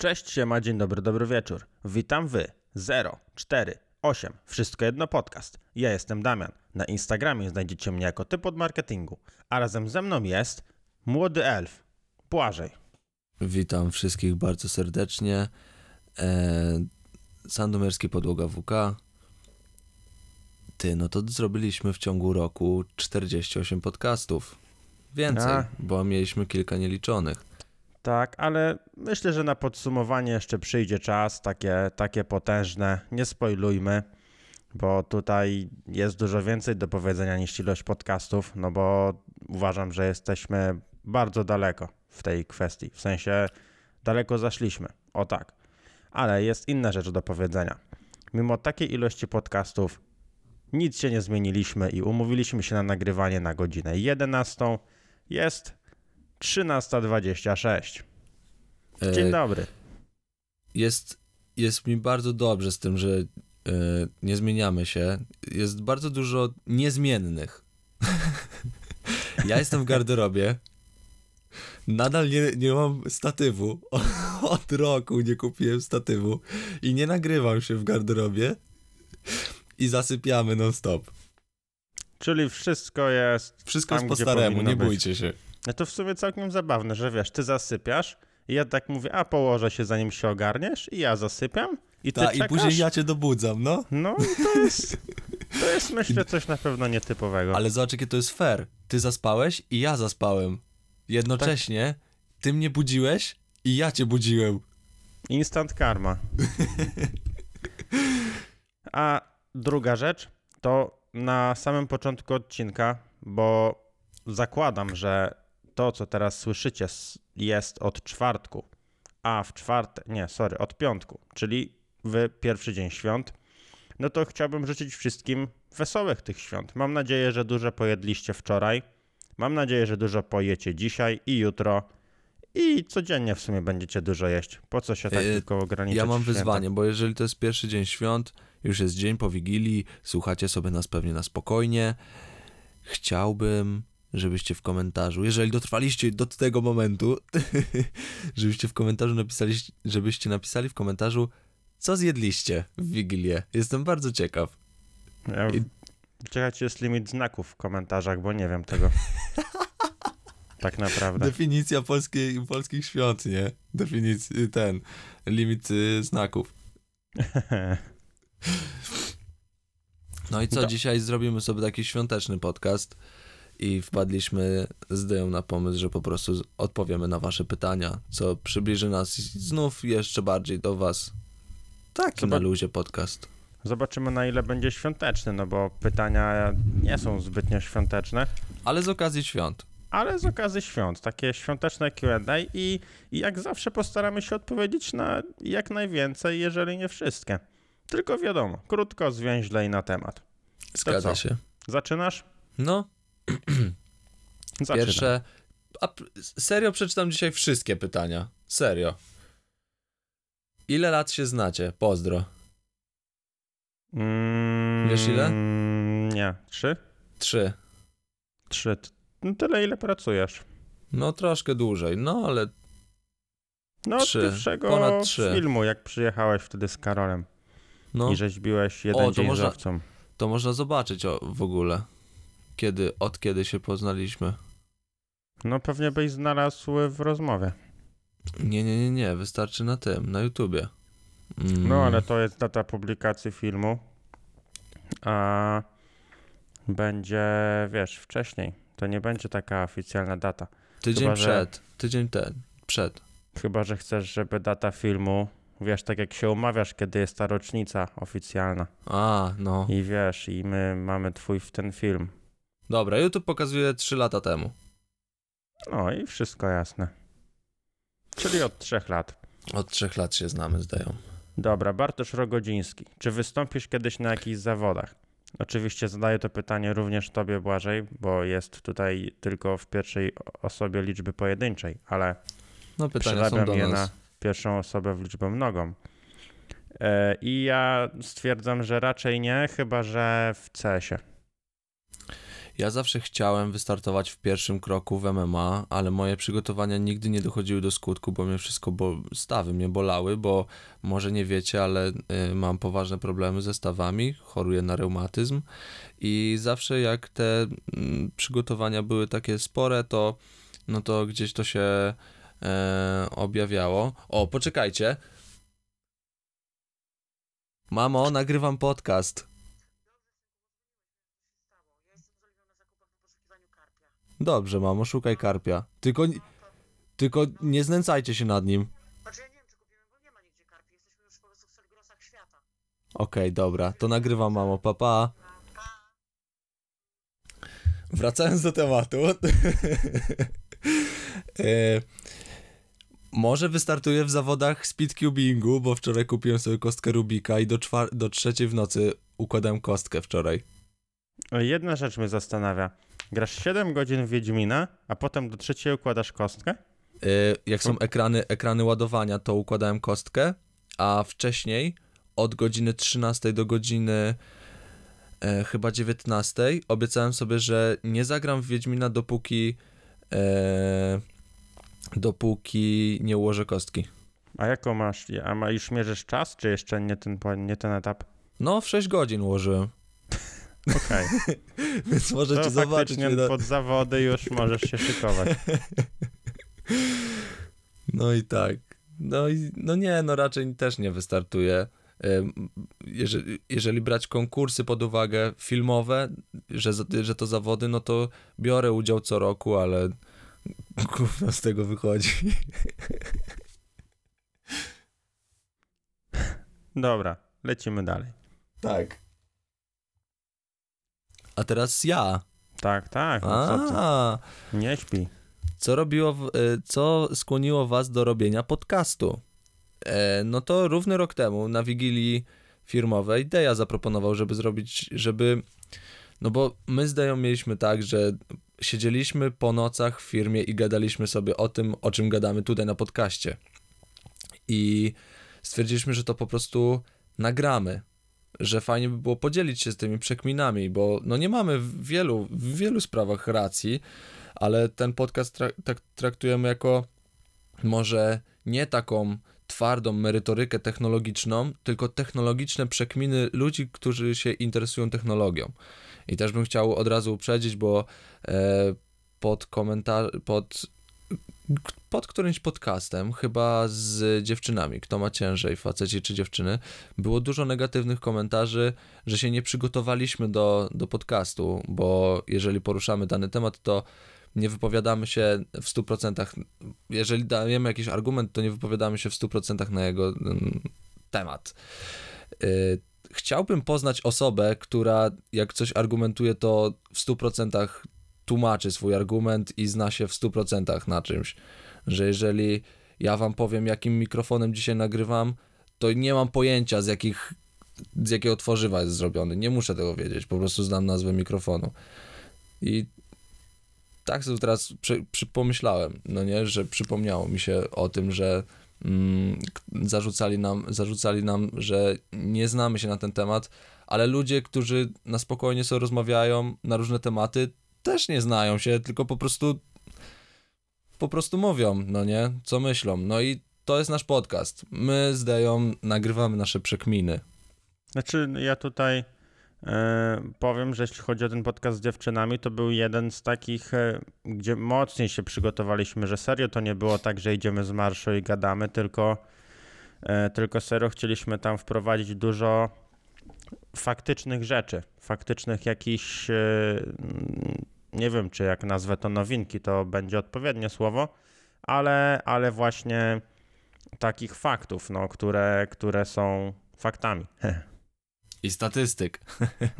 Cześć, siema, dzień dobry, dobry wieczór. Witam wy, 0, 4, 8, wszystko jedno podcast. Ja jestem Damian. Na Instagramie znajdziecie mnie jako typ od marketingu, a razem ze mną jest młody elf, Błażej. Witam wszystkich bardzo serdecznie. E, Sandomierski Podłoga WK. Ty, no to zrobiliśmy w ciągu roku 48 podcastów. Więcej, A. bo mieliśmy kilka nieliczonych. Tak, ale myślę, że na podsumowanie jeszcze przyjdzie czas, takie, takie potężne. Nie spoilujmy, bo tutaj jest dużo więcej do powiedzenia niż ilość podcastów, no bo uważam, że jesteśmy bardzo daleko w tej kwestii. W sensie daleko zaszliśmy, o tak. Ale jest inna rzecz do powiedzenia. Mimo takiej ilości podcastów nic się nie zmieniliśmy i umówiliśmy się na nagrywanie na godzinę 11. Jest 13.26. E, Dzień dobry. jest, jest mi bardzo dobrze z tym, że e, nie zmieniamy się. Jest bardzo dużo niezmiennych. ja jestem w garderobie. Nadal nie, nie mam statywu. Od roku nie kupiłem statywu i nie nagrywam się w garderobie. I zasypiamy non-stop. Czyli wszystko jest. Wszystko Tam, jest po staremu, nie bójcie się. No to w sumie całkiem zabawne, że wiesz, ty zasypiasz i ja tak mówię, a położę się zanim się ogarniesz i ja zasypiam i ty Ta, i czekasz. później ja cię dobudzam, no. No i to jest, to jest myślę coś na pewno nietypowego. Ale zobacz, jakie to jest fair. Ty zaspałeś i ja zaspałem. Jednocześnie ty mnie budziłeś i ja cię budziłem. Instant karma. A druga rzecz to na samym początku odcinka, bo zakładam, że to, co teraz słyszycie, jest od czwartku, a w czwartek, nie, sorry, od piątku, czyli w pierwszy dzień świąt, no to chciałbym życzyć wszystkim wesołych tych świąt. Mam nadzieję, że dużo pojedliście wczoraj. Mam nadzieję, że dużo pojecie dzisiaj i jutro. I codziennie w sumie będziecie dużo jeść. Po co się tak Yy, tylko ograniczać? Ja mam wyzwanie, bo jeżeli to jest pierwszy dzień świąt, już jest dzień po Wigilii, słuchacie sobie nas pewnie na spokojnie. Chciałbym, żebyście w komentarzu, jeżeli dotrwaliście do tego momentu, żebyście w komentarzu napisali, żebyście napisali w komentarzu, co zjedliście w Wigilię. Jestem bardzo ciekaw. Ja, I- Czekajcie, jest limit znaków w komentarzach, bo nie wiem tego. tak naprawdę. Definicja polskiej, polskich świąt, nie? Definicji, ten, limit y, znaków. No i co, Do- dzisiaj zrobimy sobie taki świąteczny podcast i wpadliśmy z Dyją na pomysł, że po prostu odpowiemy na wasze pytania, co przybliży nas znów jeszcze bardziej do was. Taki na Zobacz- luzie podcast. Zobaczymy, na ile będzie świąteczny, no bo pytania nie są zbytnio świąteczne, Ale z okazji świąt. ale z okazji świąt, takie świąteczne Q&A i, i jak zawsze postaramy się odpowiedzieć na jak najwięcej, jeżeli nie wszystkie. Tylko wiadomo, krótko, zwięźle i na temat. Zgadza się. Zaczynasz? No. Pierwsze. A serio przeczytam dzisiaj wszystkie pytania. Serio. Ile lat się znacie? Pozdro. Mm, Wiesz ile? Nie. Trzy? Trzy. Trzy. No tyle, ile pracujesz. No troszkę dłużej, no ale No od Trzy. pierwszego Ponad trzy. filmu, jak przyjechałeś wtedy z Karolem no, i rzeźbiłeś jeden O, to dzień można- to można zobaczyć o, w ogóle. Kiedy, od kiedy się poznaliśmy. No pewnie byś znalazł w rozmowie. Nie, nie, nie, nie, wystarczy na tym, na YouTubie. Mm, No ale to jest data publikacji filmu, a będzie, wiesz, wcześniej. To nie będzie taka oficjalna data. Tydzień chyba, że- przed, tydzień ten, przed. Chyba, że chcesz, żeby data filmu, wiesz, tak jak się umawiasz, kiedy jest ta rocznica oficjalna. A, no. I wiesz, i my mamy twój w ten film. Dobra, YouTube pokazuje 3 lata temu. No i wszystko jasne. Czyli od trzech lat. Od trzech lat się znamy, zdają. Dobra, Bartosz Rogodziński. Czy wystąpisz kiedyś na jakichś zawodach? Oczywiście zadaję to pytanie również tobie, Błażej, bo jest tutaj tylko w pierwszej osobie liczby pojedynczej, ale No przerabiam je na pierwszą osobę w liczbę mnogą. E, I ja stwierdzam, że raczej nie, chyba że w CS-ie. Ja zawsze chciałem wystartować w pierwszym kroku w MMA, ale moje przygotowania nigdy nie dochodziły do skutku, bo mnie wszystko, bo stawy mnie bolały, bo może nie wiecie, ale y, mam poważne problemy ze stawami, choruję na reumatyzm i zawsze jak te mm, przygotowania były takie spore, to no to gdzieś to się e, objawiało. O, poczekajcie. Mamo, nagrywam podcast. Dobrze, mamo, szukaj karpia. Tylko, tylko nie znęcajcie się nad nim. Znaczy ja nie wiem, czy kupimy, bo nie ma nigdzie karpi. Jesteśmy już po prostu w Selgrosach świata. Okej, dobra, to nagrywam, mamo, papa. Wracając do tematu. e, może wystartuję w zawodach speedcubingu, bo wczoraj kupiłem sobie kostkę Rubika i do, czwar- do trzeciej w nocy układałem kostkę wczoraj. Jedna rzecz mnie zastanawia. Grasz 7 godzin w Wiedźmina, a potem do trzeciej układasz kostkę? E, jak są ekrany, ekrany ładowania, to układałem kostkę, a wcześniej od godziny 13 do godziny e, chyba 19 obiecałem sobie, że nie zagram w Wiedźmina dopóki e, dopóki nie ułożę kostki. A jaką masz? A ma, już mierzysz czas, czy jeszcze nie ten, nie ten etap? No, w 6 godzin ułożyłem, Okej. więc możecie To zobaczyć. na- pod zawody już możesz się szykować. No i tak. No i no nie, no raczej też nie wystartuje. Jeżeli, jeżeli brać konkursy pod uwagę filmowe, że, że to zawody, no to biorę udział co roku, ale gówno z tego wychodzi. Dobra, lecimy dalej. Tak. A teraz ja. Tak, tak, no co ty? Nie śpi. co robiło, y, co skłoniło was do robienia podcastu? E, no to równy rok temu na Wigilii firmowej Deja zaproponował, żeby zrobić, żeby, no bo my z Deją mieliśmy tak, że siedzieliśmy po nocach w firmie i gadaliśmy sobie o tym, o czym gadamy tutaj na podcaście. I stwierdziliśmy, że to po prostu nagramy, że fajnie by było podzielić się z tymi przekminami, bo no nie mamy w wielu, w wielu sprawach racji, ale ten podcast tra- tak traktujemy jako może nie taką twardą merytorykę technologiczną, tylko technologiczne przekminy ludzi, którzy się interesują technologią. I też bym chciał od razu uprzedzić, bo e, pod komentarz, pod, pod którymś podcastem, chyba z dziewczynami, kto ma ciężej, faceci czy dziewczyny, było dużo negatywnych komentarzy, że się nie przygotowaliśmy do, do podcastu, bo jeżeli poruszamy dany temat, to nie wypowiadamy się w 100%. Jeżeli dajemy jakiś argument, to nie wypowiadamy się w 100% na jego mm, temat. Y, Chciałbym poznać osobę, która jak coś argumentuje, to w 100% tłumaczy swój argument i zna się w 100% na czymś. Że jeżeli ja wam powiem, jakim mikrofonem dzisiaj nagrywam, to nie mam pojęcia, z jakich z jakiego tworzywa jest zrobiony. Nie muszę tego wiedzieć, po prostu znam nazwę mikrofonu. I tak sobie teraz przy, pomyślałem, no nie, że przypomniało mi się o tym, że mm, zarzucali, nam, zarzucali nam, że nie znamy się na ten temat, ale ludzie, którzy na spokojnie sobie rozmawiają na różne tematy, też nie znają się, tylko po prostu po prostu mówią, no nie, co myślą. No i to jest nasz podcast. My z Deją nagrywamy nasze przekminy. Znaczy, ja tutaj e, powiem, że jeśli chodzi o ten podcast z dziewczynami, to był jeden z takich, e, gdzie mocniej się przygotowaliśmy, że serio to nie było tak, że idziemy z marszu i gadamy, tylko, e, tylko serio chcieliśmy tam wprowadzić dużo faktycznych rzeczy, faktycznych jakichś, e, nie wiem, czy jak nazwę to nowinki, to będzie odpowiednie słowo, ale, ale właśnie takich faktów, no, które, które są faktami. I statystyk.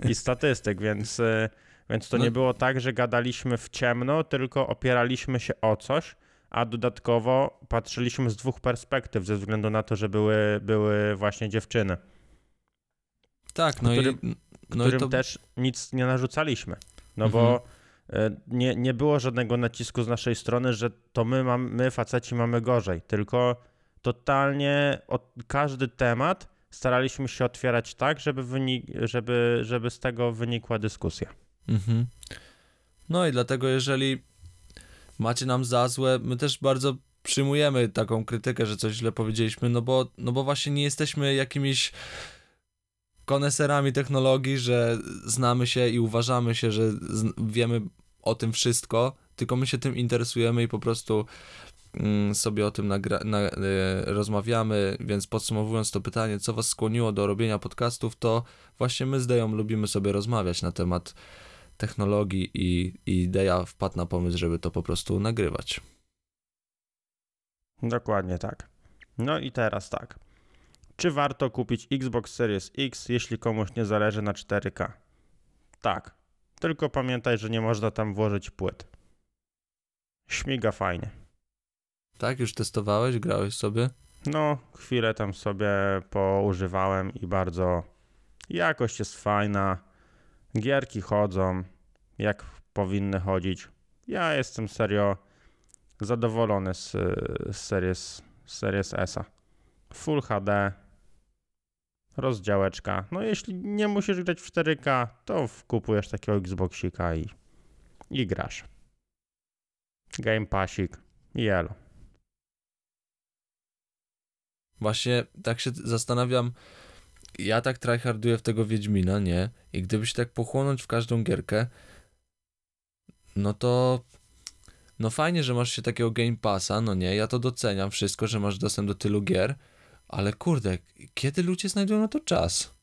i statystyk, więc, y, więc to No- nie było tak, że gadaliśmy w ciemno, tylko opieraliśmy się o coś, a dodatkowo patrzyliśmy z dwóch perspektyw, ze względu na to, że były, były właśnie dziewczyny, Tak, no Którym- i no i którym to też nic nie narzucaliśmy. No Mhm. bo y, nie, nie było żadnego nacisku z naszej strony, że to my, mam, my faceci mamy gorzej, tylko totalnie od, każdy temat staraliśmy się otwierać tak, żeby, wynik, żeby, żeby z tego wynikła dyskusja. Mhm. No i dlatego, jeżeli macie nam za złe, my też bardzo przyjmujemy taką krytykę, że coś źle powiedzieliśmy, no bo, no bo właśnie nie jesteśmy jakimiś koneserami technologii, że znamy się i uważamy się, że wiemy o tym wszystko, tylko my się tym interesujemy i po prostu mm, sobie o tym nagra- na, e, rozmawiamy, więc podsumowując to pytanie, co was skłoniło do robienia podcastów, to właśnie my z Deją lubimy sobie rozmawiać na temat technologii i, i Deja wpadł na pomysł, żeby to po prostu nagrywać. Dokładnie tak. No i teraz tak. Czy warto kupić Xbox Series X, jeśli komuś nie zależy na 4K? Tak. Tylko pamiętaj, że nie można tam włożyć płyt. Śmiga fajnie. Tak, już testowałeś, grałeś sobie? No, chwilę tam sobie poużywałem i bardzo jakość jest fajna. Gierki chodzą jak powinny chodzić. Ja jestem serio zadowolony z, z Series, Series S. Full HD, rozdziałeczka. No jeśli nie musisz grać w 4K, to kupujesz takiego Xboxika i, i grasz. Game Passik i elo. Właśnie tak się zastanawiam, ja tak tryharduję w tego Wiedźmina, nie? I gdyby się tak pochłonąć w każdą gierkę, no to no fajnie, że masz się takiego Game Passa, no nie, ja to doceniam wszystko, że masz dostęp do tylu gier, ale kurde, kiedy ludzie znajdują na to czas?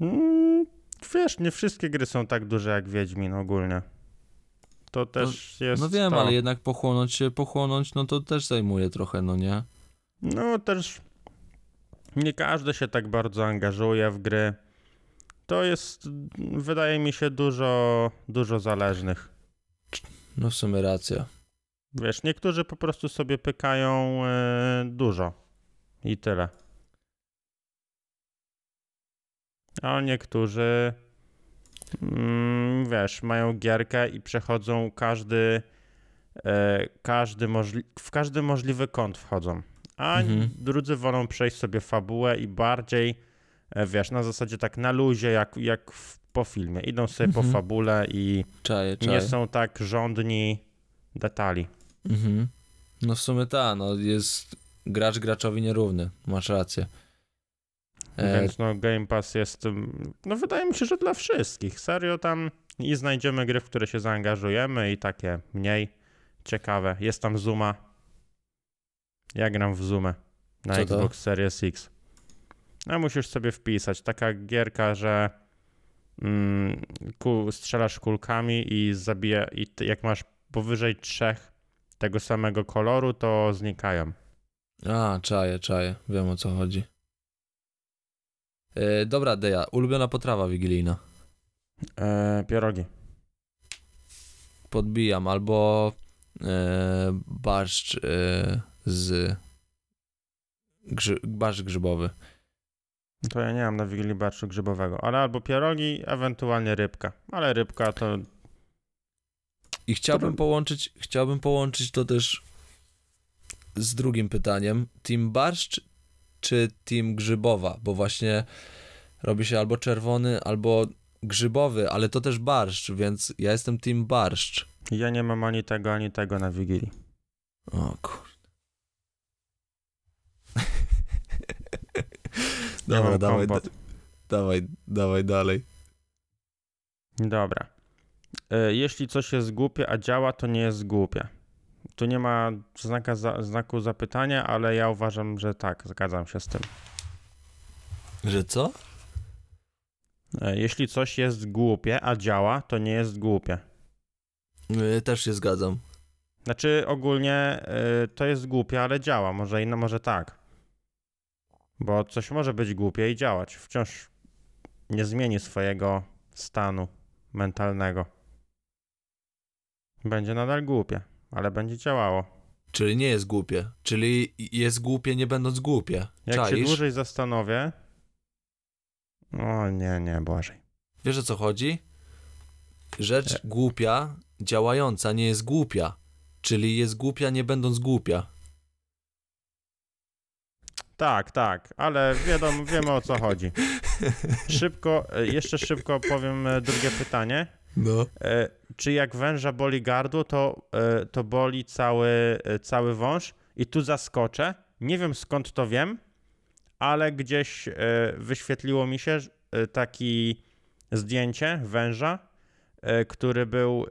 Mm, wiesz, nie wszystkie gry są tak duże jak Wiedźmin ogólnie. To też jest. No wiem, to. ale jednak pochłonąć się, pochłonąć, no to też zajmuje trochę, no nie? No też. Nie każdy się tak bardzo angażuje w gry. To jest, wydaje mi się, dużo, dużo zależnych. No w sumie racja. Wiesz, niektórzy po prostu sobie pykają e, dużo i tyle. A niektórzy, mm, wiesz, mają gierkę i przechodzą każdy, e, każdy możli- w każdy możliwy kąt wchodzą. A Mhm. drudzy wolą przejść sobie fabułę i bardziej, e, wiesz, na zasadzie tak na luzie, jak, jak w, po filmie. Idą sobie Mhm. po fabule i Czaję, czaję. nie są tak żądni detali. Mhm. No w sumie ta, no jest gracz graczowi nierówny, masz rację. E, Więc no Game Pass jest, ym, no wydaje mi się, że dla wszystkich. Serio tam i znajdziemy gry, w które się zaangażujemy i takie mniej ciekawe. Jest tam Zuma. Ja gram w Zoomę na Co to? Xbox Series X. No musisz sobie wpisać. Taka gierka, że mm, strzelasz kulkami i zabija i ty, jak masz powyżej trzech tego samego koloru, to znikają. A, czaję, czaję, wiem o co chodzi. E, dobra, Deja, ulubiona potrawa wigilijna. E, pierogi. Podbijam, albo e, barszcz z... Grzy, barszcz grzybowy. To ja nie mam na Wigilii barszczu grzybowego, ale albo pierogi, ewentualnie rybka. Ale rybka to I chciałbym połączyć, chciałbym połączyć to też z drugim pytaniem. Team barszcz czy team grzybowa? Bo właśnie robi się albo czerwony, albo grzybowy, ale to też barszcz, więc ja jestem team barszcz. ja nie mam ani tego, ani tego na Wigilii. O kurde. Ja Dobra, mam dawaj, da, dawaj, dawaj dalej. Dobra. E, Jeśli coś jest głupie, a działa, to nie jest głupie. Tu nie ma znaka za, znaku zapytania, ale ja uważam, że tak, zgadzam się z tym. Że co? E, Jeśli coś jest głupie, a działa, to nie jest głupie. Yy, też się zgadzam. Znaczy ogólnie y, to jest głupie, ale działa. Może inno, może tak. Bo coś może być głupie i działać. Wciąż nie zmieni swojego stanu mentalnego. Będzie nadal głupie, ale będzie działało. Czyli nie jest głupie. Czyli jest głupie nie będąc głupie. Jak się Czaisz? dłużej zastanowię. O nie, nie, Błażej. Wiesz o co chodzi? Rzecz głupia, działająca nie jest głupia. Czyli jest głupia nie będąc głupia. Tak, tak, ale wiadomo, wiemy o co chodzi. Szybko, e, jeszcze szybko powiem e, drugie pytanie. No. E, czy jak węża boli gardło, to, e, to boli cały, e, cały wąż i tu zaskoczę. Nie wiem skąd to wiem, ale gdzieś wyświetliło mi się taki zdjęcie węża, który był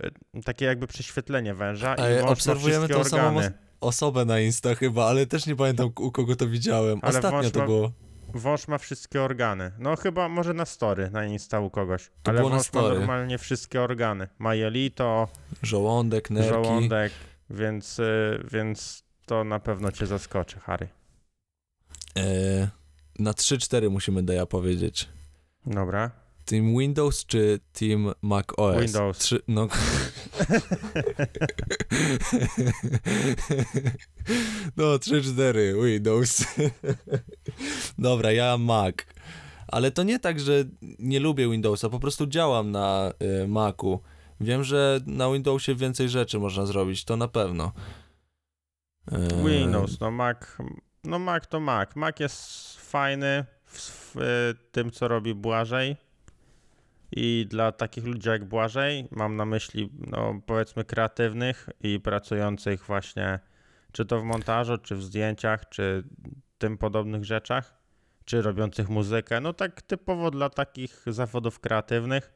takie jakby prześwietlenie węża Ale i wąż obserwujemy tą samą. Osobę na Insta chyba, ale też nie pamiętam u kogo to widziałem. Ale Ostatnio to było. Wąż ma wszystkie organy. No chyba może na story na Insta u kogoś. To ale wąż ma normalnie wszystkie organy. Ma jelito, Żołądek, nerki. żołądek, więc, y, więc to na pewno cię zaskoczy, Harry. E, na 3-4 musimy Deja powiedzieć. Dobra. Team Windows czy Team Mac OS? Windows. Trzy, no. no, 3-4, Windows. Dobra, ja Mac. Ale to nie tak, że nie lubię Windowsa, po prostu działam na y, Macu. Wiem, że na Windowsie więcej rzeczy można zrobić, to na pewno. E, Windows, no Mac, no Mac to Mac. Mac jest fajny w, w y, tym, co robi Błażej. I dla takich ludzi jak Błażej, mam na myśli, no powiedzmy, kreatywnych i pracujących właśnie, czy to w montażu, czy w zdjęciach, czy tym podobnych rzeczach, czy robiących muzykę. No tak typowo dla takich zawodów kreatywnych.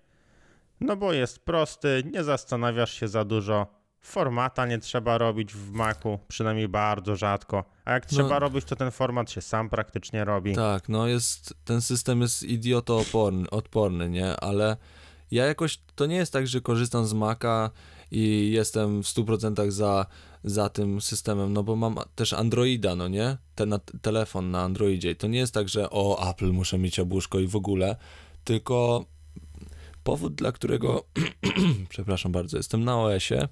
No bo jest prosty, nie zastanawiasz się za dużo. Formata nie trzeba robić w Macu, przynajmniej bardzo rzadko. A jak No. trzeba robić, to ten format się sam praktycznie robi. Tak, no jest, ten system jest idiotooporny, odporny, nie? Ale ja jakoś, to nie jest tak, że korzystam z Maca i jestem w 100% za, za tym systemem, no bo mam też Androida, no nie? Ten na, telefon na Androidzie. I to nie jest tak, że o, Apple muszę mieć jabłuszko i w ogóle, tylko powód, dla którego, przepraszam bardzo, jestem na OS-ie,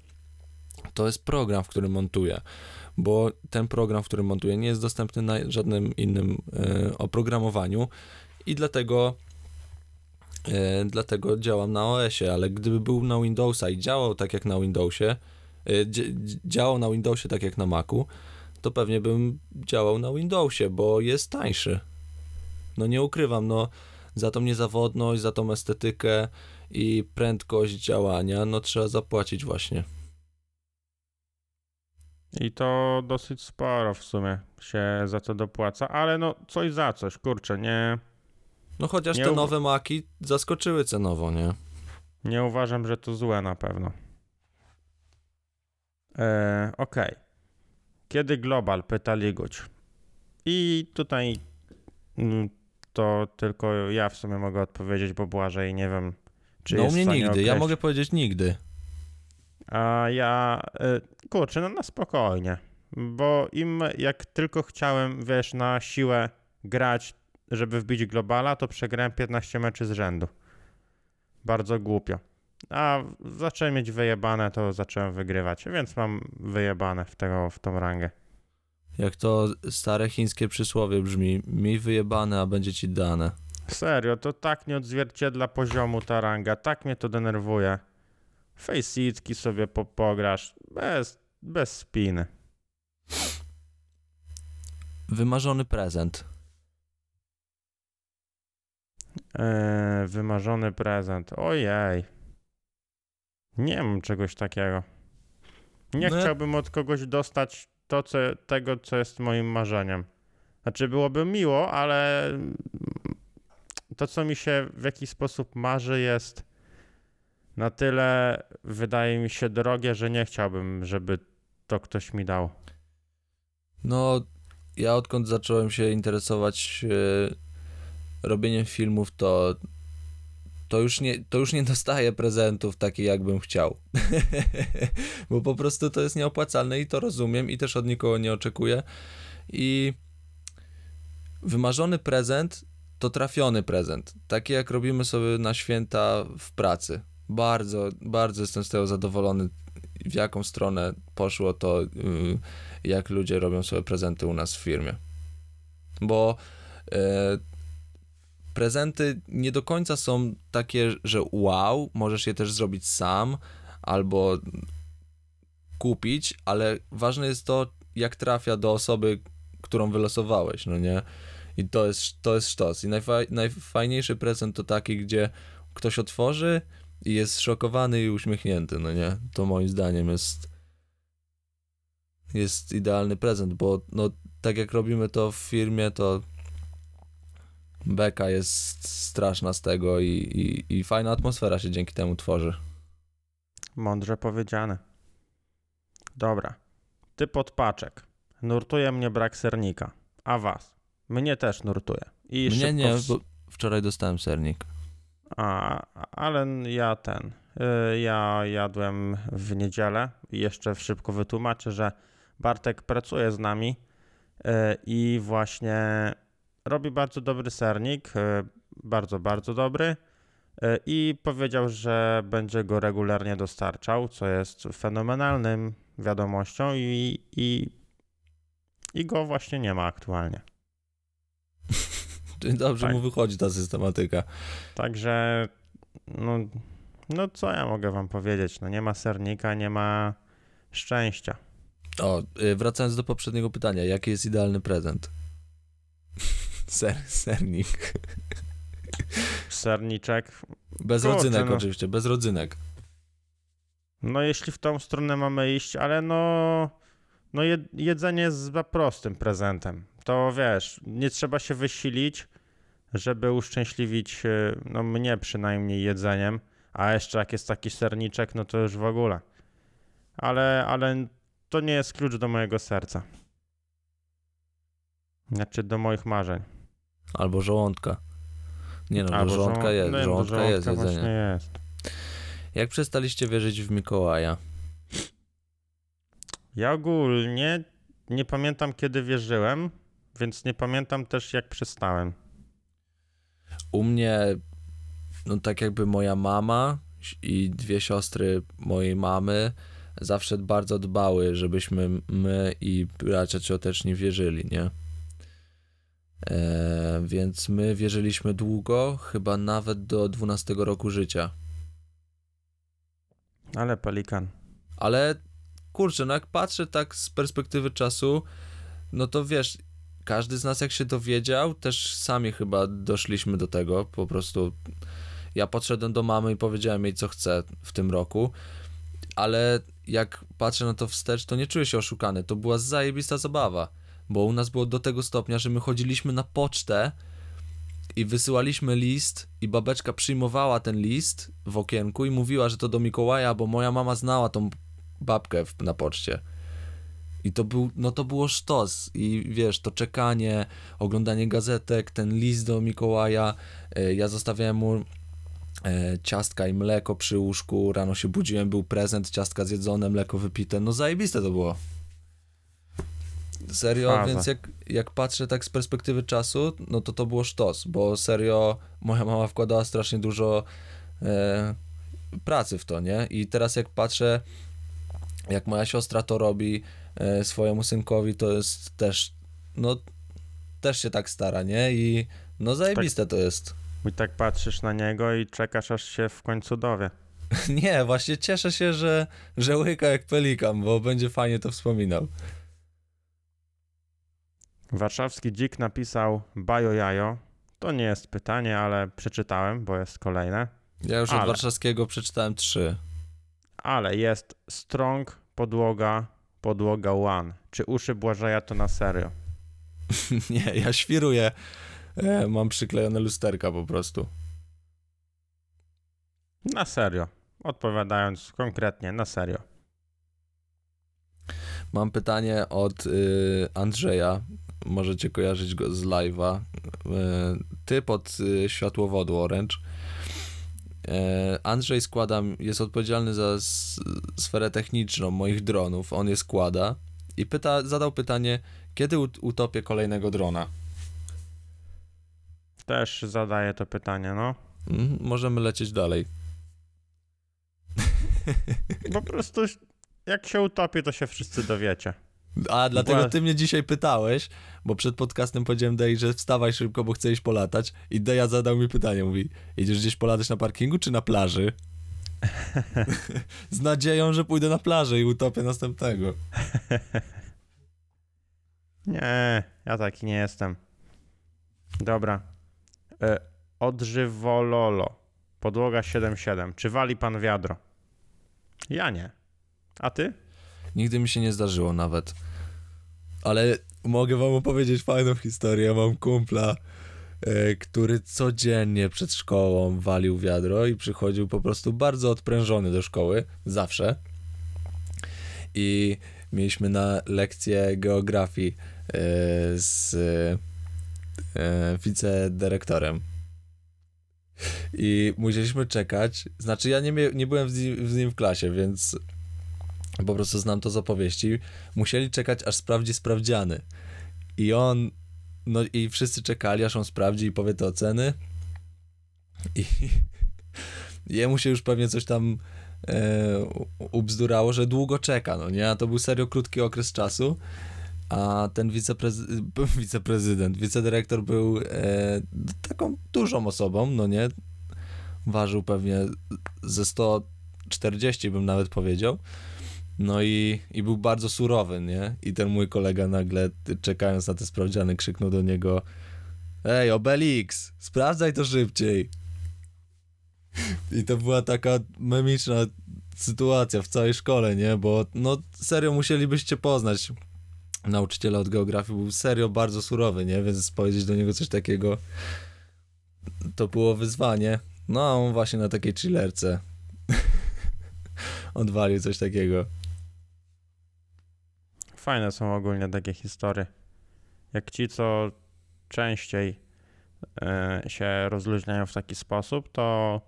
to jest program, w którym montuję bo ten program, w którym montuję, nie jest dostępny na żadnym innym e, oprogramowaniu i dlatego e, dlatego działam na OS-ie, ale gdyby był na Windowsa i działał tak jak na Windowsie, dzi- działał na Windowsie tak jak na Macu, to pewnie bym działał na Windowsie, bo jest tańszy. No nie ukrywam, no za tą niezawodność, za tą estetykę i prędkość działania, no trzeba zapłacić właśnie. I to dosyć sporo w sumie się za to dopłaca, ale no coś za coś, kurczę, nie, No chociaż Nie te u- nowe Maki zaskoczyły cenowo, nie? nie uważam, że to złe na pewno. E, Okej. Kiedy global? Pyta Liguć. I tutaj mm, to tylko ja w sumie mogę odpowiedzieć, bo Błażej nie wiem, czy no u jest w mnie stanie nigdy, ja określić. mogę powiedzieć nigdy. A ja, y, kurczę, no na spokojnie, bo im jak tylko chciałem, wiesz, na siłę grać, żeby wbić globala, to przegrałem 15 meczy z rzędu. Bardzo głupio. A zacząłem mieć wyjebane, to zacząłem wygrywać, więc mam wyjebane w, tego, w tą rangę. Jak to stare chińskie przysłowie brzmi, mi wyjebane, a będzie ci dane. Serio, to tak nie odzwierciedla poziomu ta ranga, tak mnie to denerwuje. Faceitki sobie po, pograsz, bez, bez spiny. Wymarzony prezent. Eee, wymarzony prezent. Ojej. Nie mam czegoś takiego. Nie No ja- chciałbym od kogoś dostać to, co, tego, co jest moim marzeniem. Znaczy, byłoby miło, ale to, co mi się w jakiś sposób marzy, jest na tyle, wydaje mi się, drogie, że nie chciałbym, żeby to ktoś mi dał. No, ja odkąd zacząłem się interesować e, robieniem filmów, to to już, nie, to już nie dostaję prezentów takich, jakbym chciał. Bo po prostu to jest nieopłacalne i to rozumiem i też od nikogo nie oczekuję. I wymarzony prezent to trafiony prezent. Taki jak robimy sobie na święta w pracy. Bardzo, bardzo jestem z tego zadowolony, w jaką stronę poszło to, yy, jak ludzie robią sobie prezenty u nas w firmie. Bo e, prezenty nie do końca są takie, że wow, możesz je też zrobić sam albo kupić, ale ważne jest to, jak trafia do osoby, którą wylosowałeś, no nie? I to jest, to jest sztos. I najfa- najfajniejszy prezent to taki, gdzie ktoś otworzy i jest szokowany i uśmiechnięty, no nie? To moim zdaniem jest jest idealny prezent, bo no tak jak robimy to w firmie, to beka jest straszna z tego i, i, i fajna atmosfera się dzięki temu tworzy. Mądrze powiedziane. Dobra. Typ odpaczek. Nurtuje mnie brak sernika. A was? Mnie też nurtuje. I Mnie szybko nie, bo wczoraj dostałem sernik. A, ale ja ten. y, Ja jadłem w niedzielę i jeszcze szybko wytłumaczę, że Bartek pracuje z nami y, i właśnie robi bardzo dobry sernik. y, Bardzo, bardzo dobry. I powiedział, że będzie go regularnie dostarczał, co jest fenomenalnym wiadomością i, i, i go właśnie nie ma aktualnie. Czyli dobrze Tak. mu wychodzi ta systematyka. Także, no, no co ja mogę wam powiedzieć? No nie ma sernika, nie ma szczęścia. O, y, wracając do poprzedniego pytania, jaki jest idealny prezent? Ser, sernik. Serniczek, Bez Kurczę, rodzynek no. oczywiście, bez rodzynek. no jeśli w tą stronę mamy iść, ale no, no je, jedzenie jest za prostym prezentem. To wiesz, nie trzeba się wysilić, żeby uszczęśliwić, y, no mnie przynajmniej jedzeniem, a jeszcze jak jest taki serniczek, no to już w ogóle. Ale, ale to nie jest klucz do mojego serca. Znaczy do moich marzeń. Albo żołądka. Nie no, Albo żołądka żołą- jest, no, do żołądka jest żołądka jedzenie. jest. Jak przestaliście wierzyć w Mikołaja? Ja ogólnie nie pamiętam kiedy wierzyłem, więc nie pamiętam też jak przestałem. U mnie, no tak jakby moja mama i dwie siostry mojej mamy zawsze bardzo dbały, żebyśmy my i bracia cioteczni wierzyli, nie? E, więc my wierzyliśmy długo, chyba nawet do 12 roku życia. Ale pelikan. Ale kurczę, no jak patrzę tak z perspektywy czasu, no to wiesz, każdy z nas jak się dowiedział, też sami chyba doszliśmy do tego, po prostu ja podszedłem do mamy i powiedziałem jej co chcę w tym roku, ale jak patrzę na to wstecz, to nie czuję się oszukany, to była zajebista zabawa, bo u nas było do tego stopnia, że my chodziliśmy na pocztę i wysyłaliśmy list i babeczka przyjmowała ten list w okienku i mówiła, że to do Mikołaja, bo moja mama znała tą babkę w, na poczcie. I to był, no to było sztos. I wiesz, to czekanie, oglądanie gazetek, ten list do Mikołaja. E, Ja zostawiałem mu e, ciastka i mleko przy łóżku. Rano się budziłem, był prezent, ciastka zjedzone, mleko wypite. No zajebiste to było. Serio, Faza. więc jak, jak patrzę tak z perspektywy czasu, no to to było sztos, bo serio moja mama wkładała strasznie dużo e, pracy w to, nie? I teraz jak patrzę, jak moja siostra to robi swojemu synkowi, to jest też, no, też się tak stara, nie? I no zajebiste to jest. I tak patrzysz na niego i czekasz aż się w końcu dowie. Nie, właśnie cieszę się, że, że łyka jak pelikan, bo będzie fajnie to wspominał. Warszawski dzik napisał bajo jajo. To nie jest pytanie, ale przeczytałem, bo jest kolejne. Ja już Ale. od warszawskiego przeczytałem trzy. Ale jest strong podłoga, podłoga one. Czy uszy Błażeja to na serio? Nie, ja świruję. E, mam przyklejone lusterka po prostu. Na serio. Odpowiadając konkretnie, na serio. Mam pytanie od y, Andrzeja. Możecie kojarzyć go z live'a. Y, typ od y, światłowodu Orange. E, Andrzej składa, jest odpowiedzialny za sferę techniczną moich dronów. On je składa i pyta, zadał pytanie, kiedy ut- utopię kolejnego drona? Też zadaję to pytanie, no. Mm, możemy lecieć dalej. Po prostu jak się utopi, to się wszyscy dowiecie. A, dlatego ty mnie dzisiaj pytałeś, bo przed podcastem powiedziałem Dej, że wstawaj szybko, bo chcę iść polatać i Deja zadał mi pytanie, mówi, idziesz gdzieś polatać na parkingu czy na plaży? Z nadzieją, że pójdę na plażę i utopię następnego. Nie, ja taki nie jestem. Dobra. E, odżywololo Podłoga 7,7. Czy wali pan wiadro? Ja nie. A ty? Nigdy mi się nie zdarzyło nawet. Ale mogę wam opowiedzieć fajną historię. Mam kumpla, e, który codziennie przed szkołą walił wiadro i przychodził po prostu bardzo odprężony do szkoły. Zawsze. I mieliśmy na lekcję geografii e, z e, wicedyrektorem. I musieliśmy czekać. Znaczy, ja nie, nie byłem z nim, z nim w klasie, więc po prostu znam to z opowieści. Musieli czekać, aż sprawdzi sprawdziany. I on, no i wszyscy czekali, aż on sprawdzi i powie te oceny. I jemu się już pewnie coś tam e, ubzdurało, że długo czeka, no nie? A to był serio krótki okres czasu. A ten wiceprezy- wiceprezydent, wicedyrektor był e, taką dużą osobą, no nie? Ważył pewnie ze 140 bym nawet powiedział. No i, i był bardzo surowy, nie? I ten mój kolega nagle, czekając na te sprawdziany, krzyknął do niego Ej, Obelix, sprawdzaj to szybciej. I to była taka memiczna sytuacja w całej szkole, nie? Bo no serio musielibyście poznać nauczyciela od geografii, był serio bardzo surowy, nie? Więc powiedzieć do niego coś takiego to było wyzwanie. No a on właśnie na takiej chillerce odwalił coś takiego. Fajne są ogólnie takie historie. Jak ci, co częściej e, się rozluźniają w taki sposób, to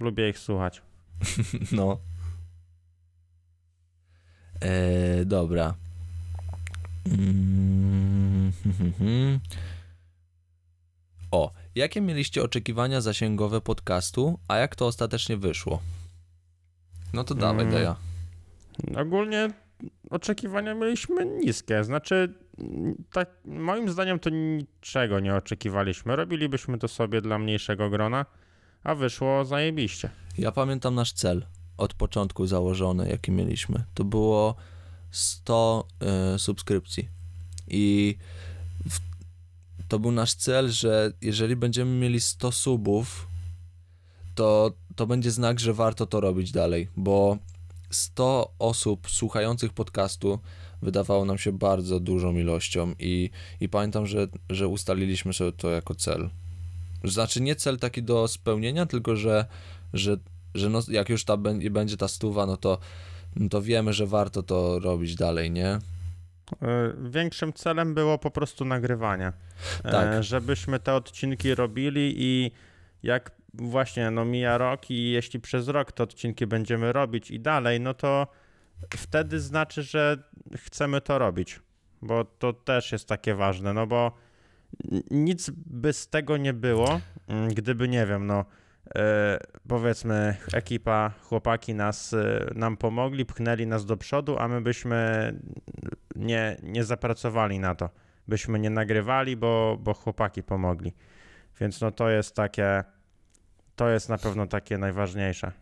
lubię ich słuchać. No. E, dobra. Mm, hmm, hmm. O, jakie mieliście oczekiwania zasięgowe podcastu, a jak to ostatecznie wyszło? No to dawaj, Mm. Deja. Ogólnie oczekiwania mieliśmy niskie. Znaczy, tak, moim zdaniem to niczego nie oczekiwaliśmy. Robilibyśmy to sobie dla mniejszego grona, a wyszło zajebiście. Ja pamiętam nasz cel od początku założony, jaki mieliśmy. To było 100 y, subskrypcji. I w, to był nasz cel, że jeżeli będziemy mieli 100 subów, to, to będzie znak, że warto to robić dalej, bo 100 osób słuchających podcastu wydawało nam się bardzo dużą ilością i, i pamiętam, że, że ustaliliśmy sobie to jako cel. Znaczy nie cel taki do spełnienia, tylko że, że że no, jak już ta będzie, ta stuwa, no to, no to wiemy, że warto to robić dalej, nie? E, Większym celem było po prostu nagrywanie. E, Tak. Żebyśmy te odcinki robili i jak właśnie no mija rok i jeśli przez rok te odcinki będziemy robić i dalej, no to wtedy znaczy, że chcemy to robić. Bo to też jest takie ważne, no bo nic by z tego nie było, mm, gdyby nie wiem, no e, powiedzmy ekipa, chłopaki nas, e, nam pomogli, pchnęli nas do przodu, a my byśmy nie, nie zapracowali na to. Byśmy nie nagrywali, bo, bo chłopaki pomogli. Więc no to jest takie, to jest na pewno takie najważniejsze.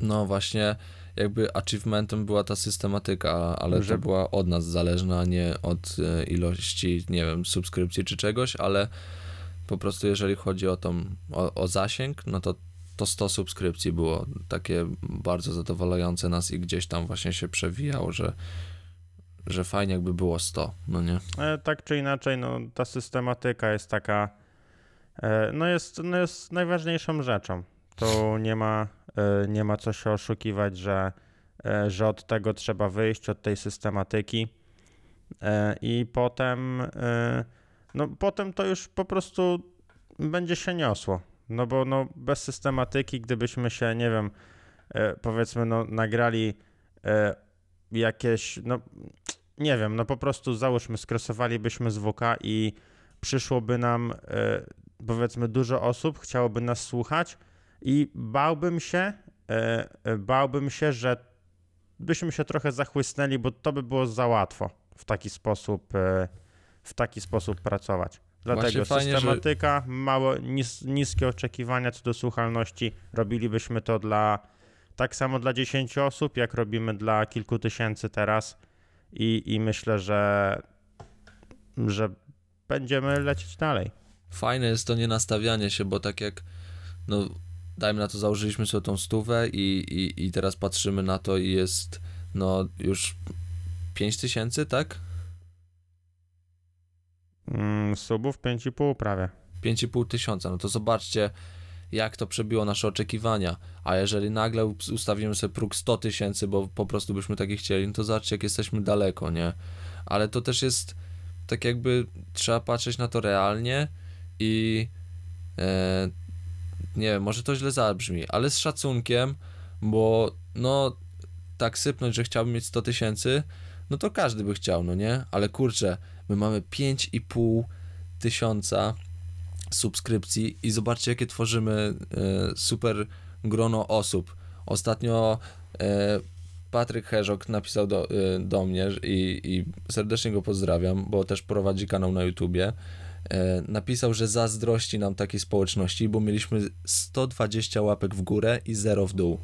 No właśnie, jakby achievementem była ta systematyka, ale Że- to była od nas zależna, nie od e, ilości, nie wiem, subskrypcji czy czegoś, ale po prostu jeżeli chodzi o tą, o, o zasięg, no to to 100 subskrypcji było takie bardzo zadowalające nas i gdzieś tam właśnie się przewijało, że, że fajnie jakby było 100, no nie? E, tak czy inaczej, no ta systematyka jest taka, no jest, no jest najważniejszą rzeczą. Tu nie ma, e, nie ma co się oszukiwać, że, e, że od tego trzeba wyjść, od tej systematyki. E, I potem, e, no potem to już po prostu będzie się niosło. No bo no, bez systematyki, gdybyśmy się, nie wiem, e, powiedzmy, no, nagrali e, jakieś, no nie wiem, no po prostu załóżmy, skrosowalibyśmy z WK i przyszłoby nam, e, powiedzmy, dużo osób, chciałoby nas słuchać i bałbym się, e, e, bałbym się, że byśmy się trochę zachłysnęli, bo to by było za łatwo w taki sposób, e, w taki sposób pracować. Dlatego fajnie, że- systematyka, mało, nis, niskie oczekiwania co do słuchalności. Robilibyśmy to dla tak samo dla 10 osób, jak robimy dla kilku tysięcy teraz. I, i myślę, że, że będziemy lecieć dalej. Fajne jest to nie nastawianie się, bo tak jak no dajmy na to, założyliśmy sobie tą stówę i, i, i teraz patrzymy na to i jest no już 5 tysięcy, tak? Mm, subów 5,5 prawie. 5,5 tysiąca, no to zobaczcie, jak to przebiło nasze oczekiwania. A jeżeli nagle us- ustawimy sobie próg 100 tysięcy, bo po prostu byśmy takie chcieli, no to zobaczcie, jak jesteśmy daleko, nie? Ale to też jest tak jakby trzeba patrzeć na to realnie i e, nie wiem, może to źle zabrzmi, ale z szacunkiem, bo no tak sypnąć, że chciałbym mieć 100 tysięcy, no to każdy by chciał, no nie? Ale kurczę, my mamy 5,5 tysiąca subskrypcji i zobaczcie, jakie tworzymy e, super grono osób. Ostatnio e, Patryk Herzog napisał do, e, do mnie i, i serdecznie go pozdrawiam, bo też prowadzi kanał na YouTubie. E, napisał, że zazdrości nam takiej społeczności, bo mieliśmy 120 łapek w górę i 0 w dół.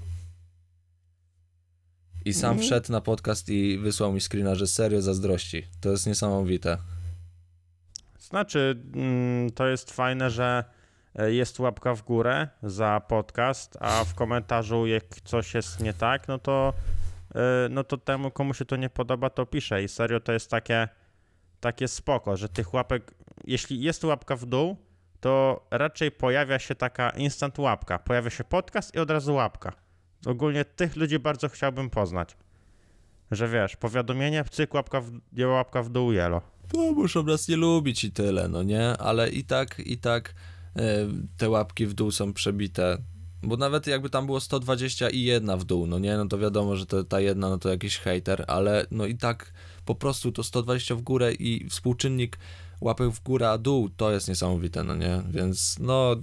I sam Mhm. wszedł na podcast i wysłał mi screena, że serio zazdrości. To jest niesamowite. Znaczy, mm, to jest fajne, że e, jest łapka w górę za podcast, a w komentarzu jak coś jest nie tak, no to, e, no to temu, komu się to nie podoba, to pisze. I serio to jest takie, takie spoko, że tych łapek, jeśli jest łapka w dół, to raczej pojawia się taka instant łapka. Pojawia się podcast i od razu łapka. Ogólnie tych ludzi bardzo chciałbym poznać. Że wiesz, powiadomienie, cyk, łapka w, łapka w dół, jelo. No, muszą nas nie lubić i tyle, no nie? Ale i tak, i tak e, te łapki w dół są przebite. Bo nawet jakby tam było 120 i jedna w dół, no nie? No to wiadomo, że to, ta jedna, no to jakiś hater, ale no i tak po prostu to 120 w górę i współczynnik łapek w górę, a dół, to jest niesamowite, no nie? Więc no...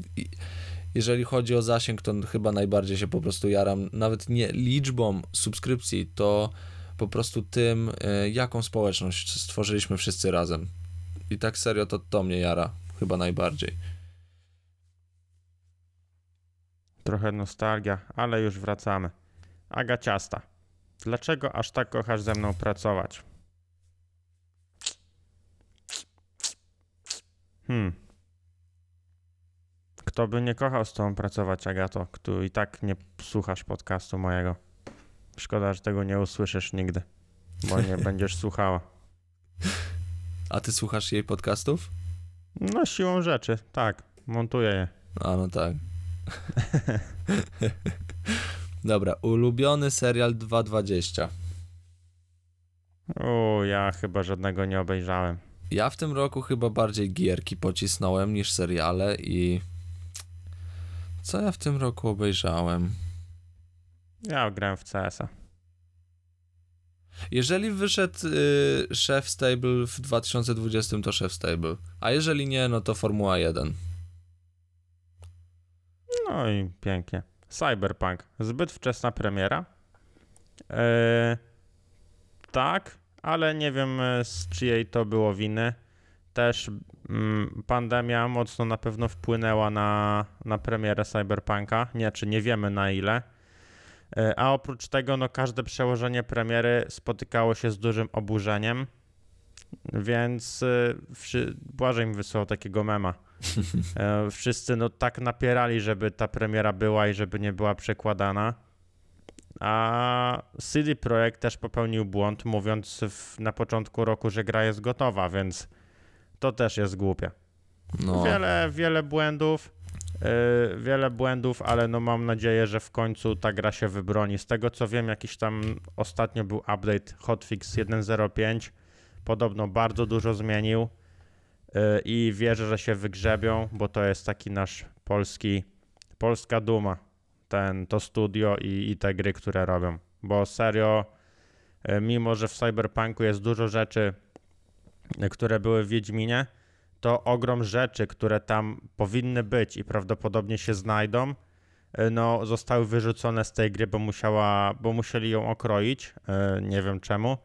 Jeżeli chodzi o zasięg, to chyba najbardziej się po prostu jaram, nawet nie liczbą subskrypcji, to po prostu tym, e, jaką społeczność stworzyliśmy wszyscy razem. I tak serio to to mnie jara, chyba najbardziej. Trochę nostalgia, ale już wracamy. Aga Ciasta. Dlaczego aż tak kochasz ze mną pracować? Hmm. Kto by nie kochał z tobą pracować, Agato? Kto i tak nie słuchasz podcastu mojego. Szkoda, że tego nie usłyszysz nigdy, bo nie będziesz słuchała. A ty słuchasz jej podcastów? No, siłą rzeczy, tak. Montuję je. A no tak. Dobra, ulubiony serial 220. O, ja chyba żadnego nie obejrzałem. Ja w tym roku chyba bardziej gierki pocisnąłem niż seriale i co ja w tym roku obejrzałem? Ja grałem w CS-a. Jeżeli wyszedł y, Chef Stable w 2020, to Chef Stable. A jeżeli nie, no to Formuła 1. No i pięknie. Cyberpunk. Zbyt wczesna premiera. Eee, tak, ale nie wiem e, z czyjej to było winy. Też mm, pandemia mocno na pewno wpłynęła na, na premierę Cyberpunka. Nie, czy nie wiemy na ile. E, A oprócz tego, no każde przełożenie premiery spotykało się z dużym oburzeniem, więc e, Błażej mi wysłał takiego mema. Wszyscy no tak napierali, żeby ta premiera była i żeby nie była przekładana. A CD Projekt też popełnił błąd, mówiąc w, na początku roku, że gra jest gotowa, więc to też jest głupie. No, Wiele, wiele błędów, yy, wiele błędów, ale no mam nadzieję, że w końcu ta gra się wybroni. Z tego co wiem, jakiś tam ostatnio był update hotfix 1.05, podobno bardzo dużo zmienił yy, i wierzę, że się wygrzebią, bo to jest taki nasz polski, polska duma, ten, to studio i, i te gry, które robią. Bo serio, yy, mimo że w Cyberpunku jest dużo rzeczy, yy, które były w Wiedźminie, to ogrom rzeczy, które tam powinny być i prawdopodobnie się znajdą, y, no, zostały wyrzucone z tej gry, bo, musiała, bo musieli ją okroić. Nie wiem czemu,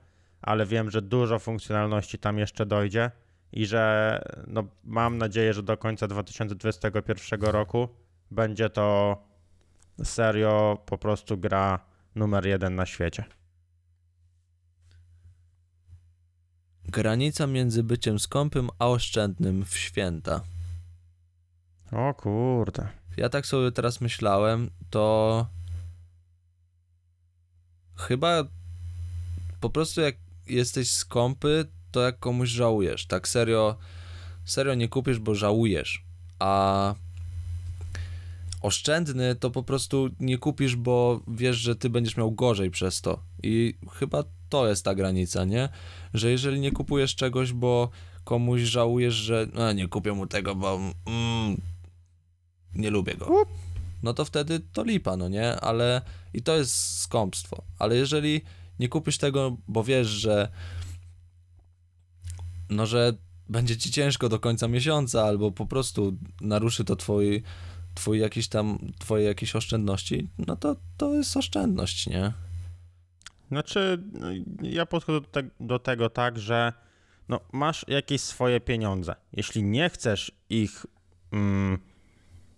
ale wiem, że dużo funkcjonalności tam jeszcze dojdzie i że no, mam nadzieję, że do końca 2021 roku będzie to serio po prostu gra numer jeden na świecie. granica między byciem skąpym a oszczędnym w święta. O kurde. Ja tak sobie teraz myślałem, to chyba po prostu jak jesteś skąpy, to jak komuś żałujesz. Tak serio, serio nie kupisz, bo żałujesz. A oszczędny to po prostu nie kupisz, bo wiesz, że ty będziesz miał gorzej przez to. I chyba to jest ta granica, nie? Że jeżeli nie kupujesz czegoś, bo komuś żałujesz, że no, nie kupię mu tego, bo mm, nie lubię go. No to wtedy to lipa, no nie? Ale i to jest skąpstwo. Ale jeżeli nie kupisz tego, bo wiesz, że no, że będzie ci ciężko do końca miesiąca, albo po prostu naruszy to twój, twój jakiś tam, twoje jakieś oszczędności, no to to jest oszczędność, nie? Znaczy, no, ja podchodzę do, te, do tego tak, że no, masz jakieś swoje pieniądze. Jeśli nie chcesz ich mm,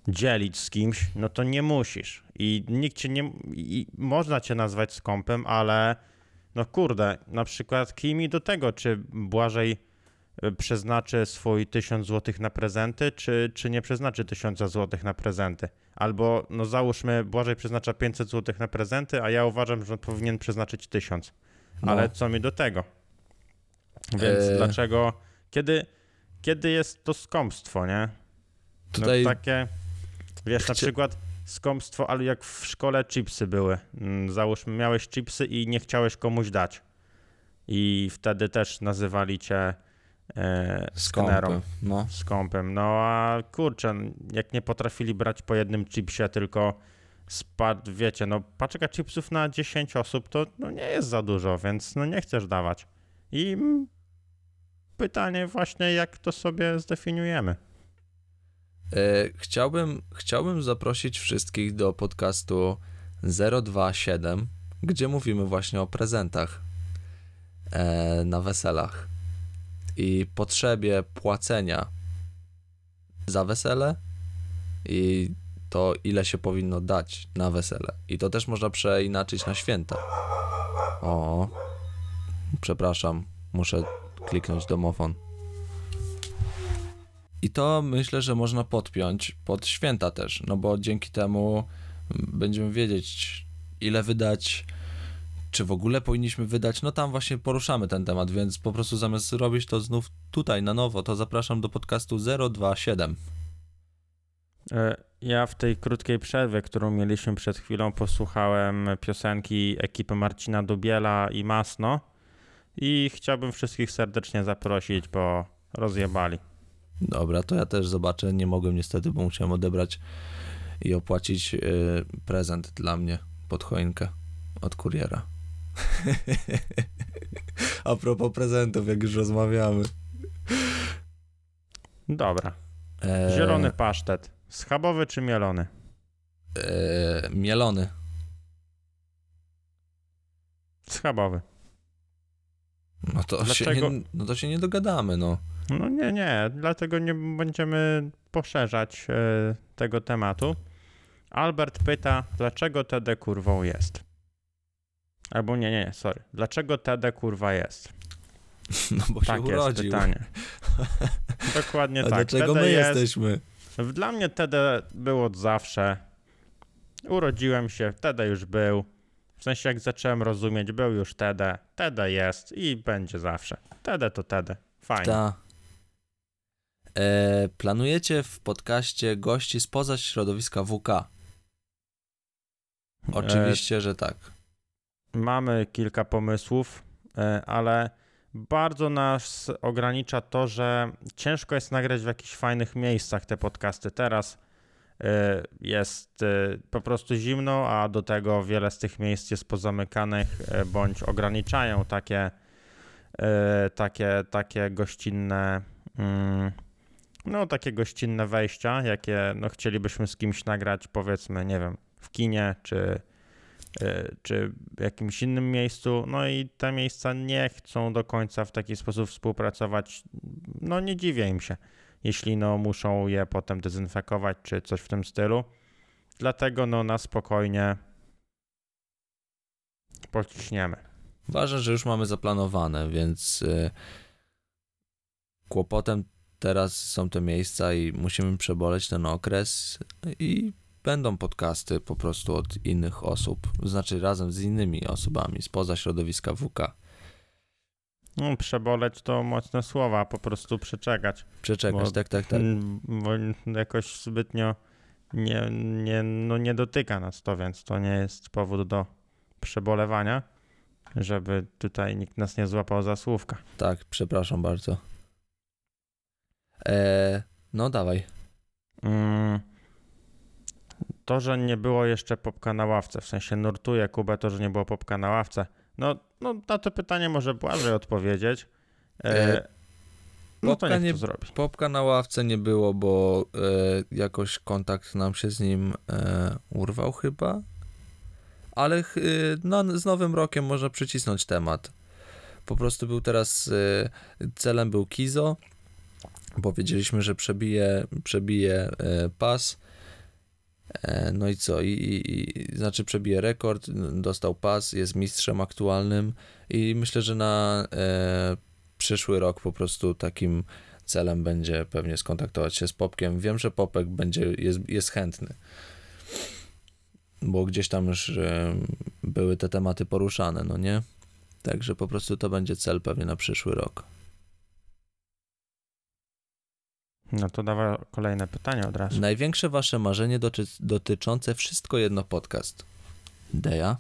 dzielić z kimś, no to nie musisz. I nikt cię nie. I można cię nazwać skąpem, ale no kurde, na przykład kij mi do tego, czy Błażej przeznaczy swój 1000 zł na prezenty, czy, czy nie przeznaczy 1000 zł na prezenty. Albo, no załóżmy, Błażej przeznacza 500 zł na prezenty, a ja uważam, że on powinien przeznaczyć 1000. No. Ale co mi do tego? Więc E. dlaczego, kiedy, kiedy jest to skąpstwo, nie? Tutaj No takie, wiesz, na przykład skąpstwo, ale jak w szkole chipsy były. Mm, Załóżmy, miałeś chipsy i nie chciałeś komuś dać. I wtedy też nazywali cię e, skąpy, no. skąpem. No a kurczę, jak nie potrafili brać po jednym chipsie, tylko spadł, wiecie, no paczka chipsów na 10 osób to no, nie jest za dużo, więc no nie chcesz dawać. I pytanie właśnie, jak to sobie zdefiniujemy. E, chciałbym, chciałbym zaprosić wszystkich do podcastu 027, gdzie mówimy właśnie o prezentach e, na weselach i potrzebie płacenia za wesele i to, ile się powinno dać na wesele. I to też można przeinaczyć na święta. O, przepraszam, muszę kliknąć domofon. I to myślę, że można podpiąć pod święta też, no bo dzięki temu będziemy wiedzieć, ile wydać, czy w ogóle powinniśmy wydać. No tam właśnie poruszamy ten temat, więc po prostu zamiast robić to znów tutaj na nowo, to zapraszam do podcastu 027. E, Ja w tej krótkiej przerwie, którą mieliśmy przed chwilą, posłuchałem piosenki ekipy Marcina Dubiela i Masno i chciałbym wszystkich serdecznie zaprosić, bo rozjebali. Dobra, to ja też zobaczę. Nie mogłem niestety, bo musiałem odebrać i opłacić yy, prezent dla mnie pod choinkę od kuriera. A propos prezentów, jak już rozmawiamy. Dobra. E, Zielony pasztet. Schabowy czy mielony? E, mielony. Schabowy. No to, się nie, no to się nie dogadamy, no. No nie, nie, dlatego nie będziemy poszerzać e, tego tematu. Albert pyta, dlaczego TD kurwą jest? Albo nie, nie, sorry. Dlaczego TD kurwa jest? No bo się Takie jest urodził. pytanie. Dokładnie A tak. dlaczego TD my jest, jesteśmy? Dla mnie TD był od zawsze. Urodziłem się, TD już był. W sensie jak zacząłem rozumieć, był już TD. TD jest i będzie zawsze. TD to TD. Fajnie. Ta. E, planujecie w podcaście gości spoza środowiska WK? Oczywiście, że tak. Mamy kilka pomysłów, e, ale bardzo nas ogranicza to, że ciężko jest nagrać w jakichś fajnych miejscach te podcasty. Teraz e, jest e, po prostu zimno, a do tego wiele z tych miejsc jest pozamykanych bądź ograniczają takie, takie, takie gościnne. mm, No, takie gościnne wejścia, jakie no, chcielibyśmy z kimś nagrać, powiedzmy, nie wiem, w kinie czy czy w jakimś innym miejscu, no i te miejsca nie chcą do końca w taki sposób współpracować. No nie dziwię im się, jeśli no muszą je potem dezynfekować czy coś w tym stylu. Dlatego no na spokojnie pociśniemy. Ważne, że już mamy zaplanowane, więc y, kłopotem teraz są te miejsca i musimy przeboleć ten okres i będą podcasty po prostu od innych osób, znaczy razem z innymi osobami spoza środowiska WK. No, przeboleć to mocne słowa, po prostu przeczekać. Przeczekać, Bo- tak, tak, tak. Bo jakoś zbytnio nie, nie, no nie dotyka nas to, więc to nie jest powód do przebolewania, żeby tutaj nikt nas nie złapał za słówka. Tak, przepraszam bardzo. E, no dawaj. Mm, To, że nie było jeszcze popka na ławce, w sensie nurtuje Kubę to, że nie było popka na ławce. No, no na to pytanie może Błażej odpowiedzieć. E, E, no to popka niech nie- to zrobi. Popka na ławce nie było, bo e, jakoś kontakt nam się z nim e, urwał chyba. Ale e, no, z nowym rokiem można przycisnąć temat. Po prostu był teraz, e, celem był Kizo. Powiedzieliśmy, że przebije, przebije e, pas. E, no i co? I, i, I znaczy przebije rekord, dostał pas, jest mistrzem aktualnym i myślę, że na e, przyszły rok po prostu takim celem będzie pewnie skontaktować się z Popkiem. Wiem, że Popek będzie, jest, jest chętny, bo gdzieś tam już e, były te tematy poruszane, no nie? Także po prostu to będzie cel pewnie na przyszły rok. No to dawaj kolejne pytanie od razu. Największe wasze marzenie doty dotyczące wszystko jedno podcast. Deja?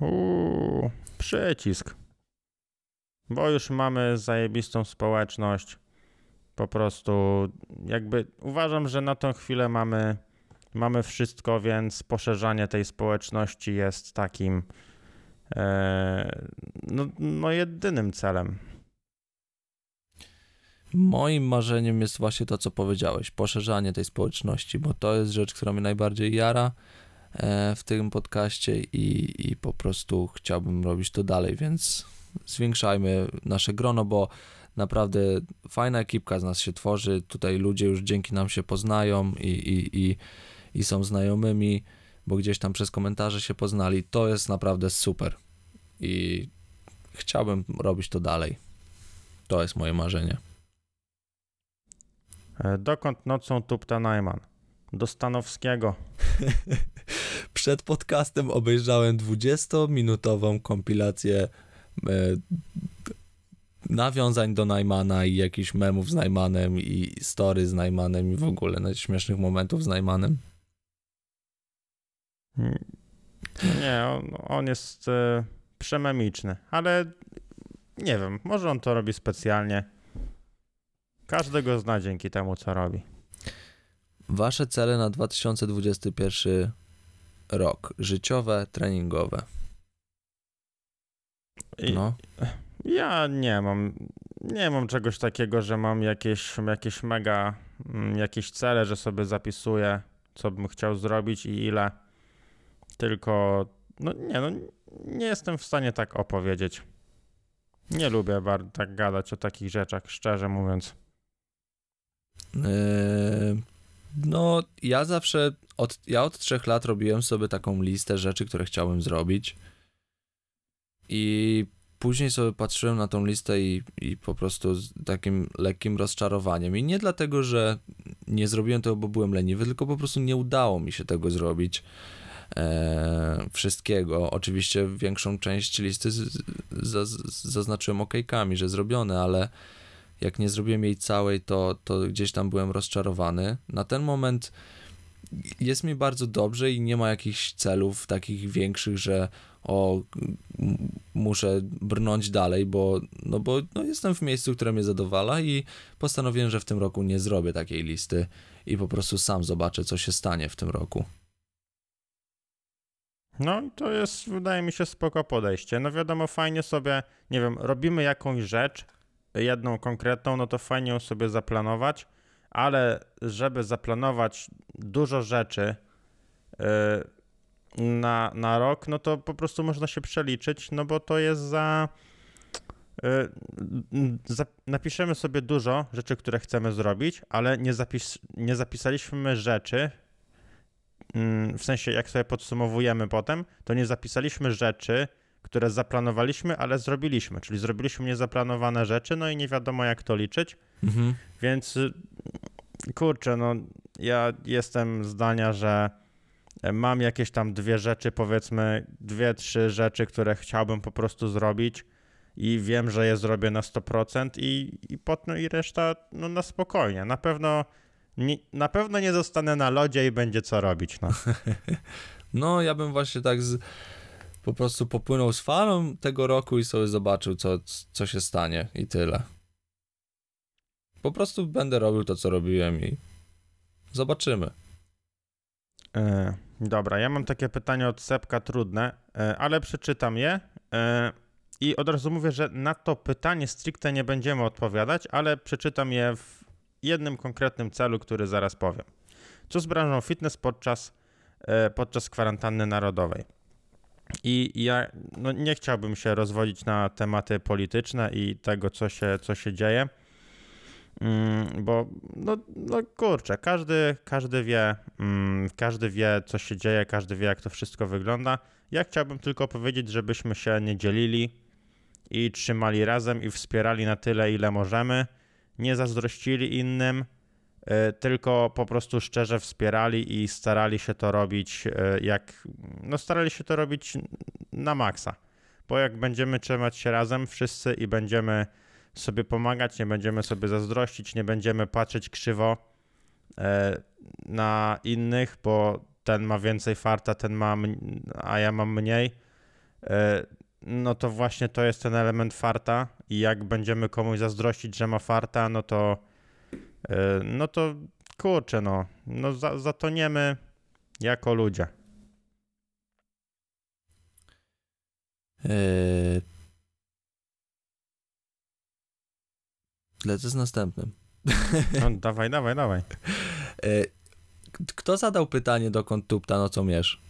Uuu, przycisk. Bo już mamy zajebistą społeczność. Po prostu jakby uważam, że na tą chwilę mamy, mamy wszystko, więc poszerzanie tej społeczności jest takim e, no, no jedynym celem. Moim marzeniem jest właśnie to, co powiedziałeś, poszerzanie tej społeczności, bo to jest rzecz, która mnie najbardziej jara e, w tym podcaście i, i po prostu chciałbym robić to dalej, więc zwiększajmy nasze grono, bo naprawdę fajna ekipka z nas się tworzy, tutaj ludzie już dzięki nam się poznają i, i, i, i są znajomymi, bo gdzieś tam przez komentarze się poznali, to jest naprawdę super i chciałbym robić to dalej. To jest moje marzenie. E, dokąd nocą tupta Najman? Do Stanowskiego. Przed podcastem obejrzałem 20-minutową kompilację e, nawiązań do Najmana i jakichś memów z Najmanem i story z Najmanem i w ogóle śmiesznych momentów z Najmanem. Mm, Nie, on, on jest e, przememiczny, ale nie wiem, może on to robi specjalnie. Każdy go zna dzięki temu, co robi. Wasze cele na 2021 rok. Życiowe, treningowe. No. Ja nie mam, nie mam czegoś takiego, że mam jakieś, jakieś mega, mm, jakieś cele, że sobie zapisuję, co bym chciał zrobić i ile. Tylko, no nie, no nie jestem w stanie tak opowiedzieć. Nie lubię bardzo tak gadać o takich rzeczach, szczerze mówiąc. Yy, No, ja zawsze, od, ja od trzech lat robiłem sobie taką listę rzeczy, które chciałem zrobić. I później sobie patrzyłem na tą listę i, i po prostu z takim lekkim rozczarowaniem. I nie dlatego, że nie zrobiłem tego, bo byłem leniwy, tylko po prostu nie udało mi się tego zrobić. E, wszystkiego. Oczywiście większą część listy z, z, z, zaznaczyłem okejkami, że zrobione, ale jak nie zrobiłem jej całej, to, to gdzieś tam byłem rozczarowany. Na ten moment jest mi bardzo dobrze i nie ma jakichś celów takich większych, że o, muszę brnąć dalej, bo, no bo no jestem w miejscu, które mnie zadowala i postanowiłem, że w tym roku nie zrobię takiej listy i po prostu sam zobaczę, co się stanie w tym roku. No i to jest, wydaje mi się, spoko podejście. No wiadomo, fajnie sobie, nie wiem, robimy jakąś rzecz, jedną konkretną, no to fajnie ją sobie zaplanować, ale żeby zaplanować dużo rzeczy yy, na, na rok, no to po prostu można się przeliczyć, no bo to jest za... yy, za napiszemy sobie dużo rzeczy, które chcemy zrobić, ale nie, zapis, nie zapisaliśmy rzeczy, mm, w sensie jak sobie podsumowujemy potem, to nie zapisaliśmy rzeczy, które zaplanowaliśmy, ale zrobiliśmy. Czyli zrobiliśmy niezaplanowane rzeczy, no i nie wiadomo jak to liczyć. Mhm. Więc y, kurczę, no ja jestem zdania, że mam jakieś tam dwie rzeczy, powiedzmy dwie, trzy rzeczy, które chciałbym po prostu zrobić i wiem, że je zrobię na 100% i, i potem i reszta no, na spokojnie. Na pewno nie, na pewno nie zostanę na lodzie i będzie co robić. No. No, ja bym właśnie tak z, po prostu popłynął z falą tego roku i sobie zobaczył, co, co się stanie i tyle. Po prostu będę robił to, co robiłem i zobaczymy. E, dobra, ja mam takie pytanie od Sepka trudne, e, ale przeczytam je. E, I od razu mówię, że na to pytanie stricte nie będziemy odpowiadać, ale przeczytam je w jednym konkretnym celu, który zaraz powiem. Co z branżą fitness podczas, e, podczas kwarantanny narodowej? I ja no, nie chciałbym się rozwodzić na tematy polityczne i tego, co się, co się dzieje, mm, bo no, no kurczę, każdy, każdy wie, mm, każdy wie, co się dzieje, każdy wie, jak to wszystko wygląda. Ja chciałbym tylko powiedzieć, żebyśmy się nie dzielili i trzymali razem i wspierali na tyle, ile możemy. Nie zazdrościli innym, tylko po prostu szczerze wspierali i starali się to robić y, jak, no starali się to robić na maksa. Bo jak będziemy trzymać się razem wszyscy i będziemy sobie pomagać, nie będziemy sobie zazdrościć, nie będziemy patrzeć krzywo y, na innych, bo ten ma więcej farta, ten ma, a ja mam mniej, e, no to właśnie to jest ten element farta i jak będziemy komuś zazdrościć, że ma farta, no to e, no to kurczę, no, no za, zatoniemy jako ludzie. Eee... Lecę z następnym. No, dawaj, dawaj, dawaj. K- kto zadał pytanie, dokąd tupta nocą mierz?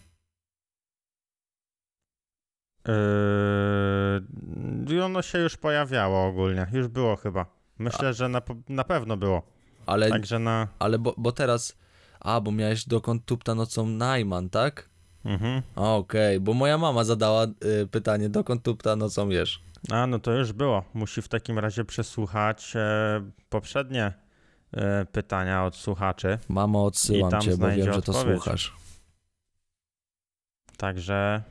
Yy, ono się już pojawiało ogólnie, już było chyba. Myślę, że na, na pewno było. Ale, Także na... ale bo, bo teraz... A, bo miałeś dokąd tupta nocą Najman, tak? Mhm. Okej, bo moja mama zadała y, pytanie, dokąd tupta nocą jesz? A, no to już było. Musi w takim razie przesłuchać e, poprzednie e, pytania od słuchaczy. Mamo, odsyłam cię, bo wiem, że to odpowiedź. słuchasz. Także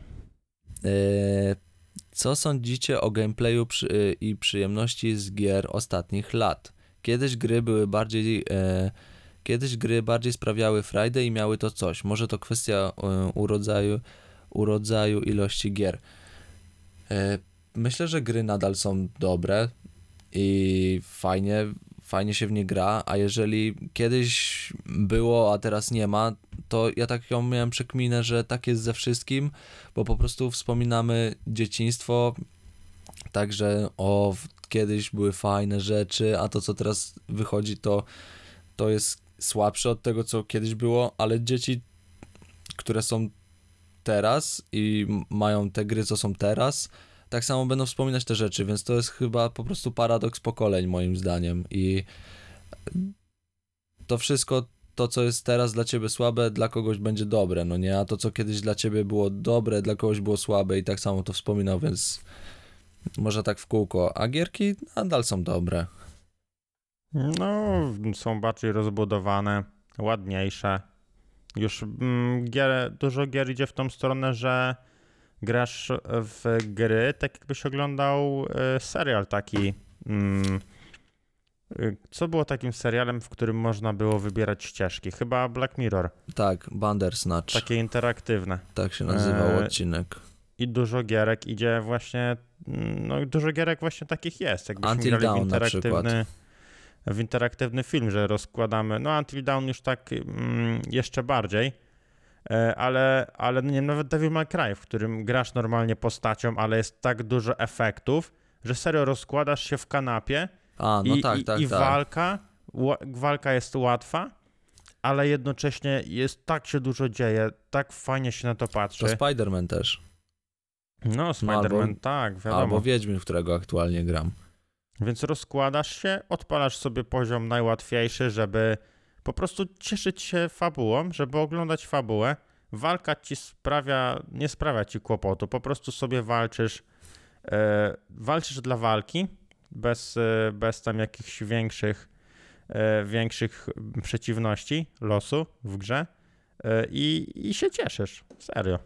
Y, co sądzicie o gameplayu przy, y, i przyjemności z gier ostatnich lat? Kiedyś gry były bardziej... E, kiedyś gry bardziej sprawiały frajdę i miały to coś. Może to kwestia e, urodzaju, urodzaju ilości gier. E, myślę, że gry nadal są dobre i fajnie, fajnie się w nie gra, a jeżeli kiedyś było, a teraz nie ma, to ja tak ją miałem przekminę, że tak jest ze wszystkim, bo po prostu wspominamy dzieciństwo, także o kiedyś były fajne rzeczy, a to co teraz wychodzi to, to jest słabsze od tego co kiedyś było, ale dzieci, które są teraz i mają te gry co są teraz, tak samo będą wspominać te rzeczy, więc to jest chyba po prostu paradoks pokoleń moim zdaniem. I to wszystko to, co jest teraz dla ciebie słabe, dla kogoś będzie dobre, no nie? A to, co kiedyś dla ciebie było dobre, dla kogoś było słabe i tak samo to wspominał, więc może tak w kółko. A gierki nadal są dobre. no, są bardziej rozbudowane, ładniejsze. Już mm, gier, dużo gier idzie w tą stronę, że grasz w gry, tak jakbyś oglądał e, serial taki. Mm, y, co było takim serialem, w którym można było wybierać ścieżki? Chyba Black Mirror. Tak, Bandersnatch, Takie interaktywne. tak się nazywał Eee, odcinek. I dużo gierek idzie właśnie, mm, no dużo gierek właśnie takich jest. Jakbyśmy Until grali w Dawn na interaktywny, w interaktywny film, że rozkładamy, no Until Dawn już tak mm, jeszcze bardziej, e, ale, ale nie, nawet Devil May Cry, w którym grasz normalnie postacią, ale jest tak dużo efektów, że serio rozkładasz się w kanapie A, no i, tak, i, tak, i tak. walka, walka jest łatwa, ale jednocześnie jest tak się dużo dzieje, tak fajnie się na to patrzy. To Spider-Man też. No, Spider-Man, tak, wiadomo. Albo Wiedźmin, w którego aktualnie gram. Więc rozkładasz się, odpalasz sobie poziom najłatwiejszy, żeby po prostu cieszyć się fabułą, żeby oglądać fabułę, walka ci sprawia, nie sprawia ci kłopotu, po prostu sobie walczysz, e, walczysz dla walki, bez, e, bez tam jakichś większych, e, większych przeciwności losu w grze e, i, i się cieszysz, serio.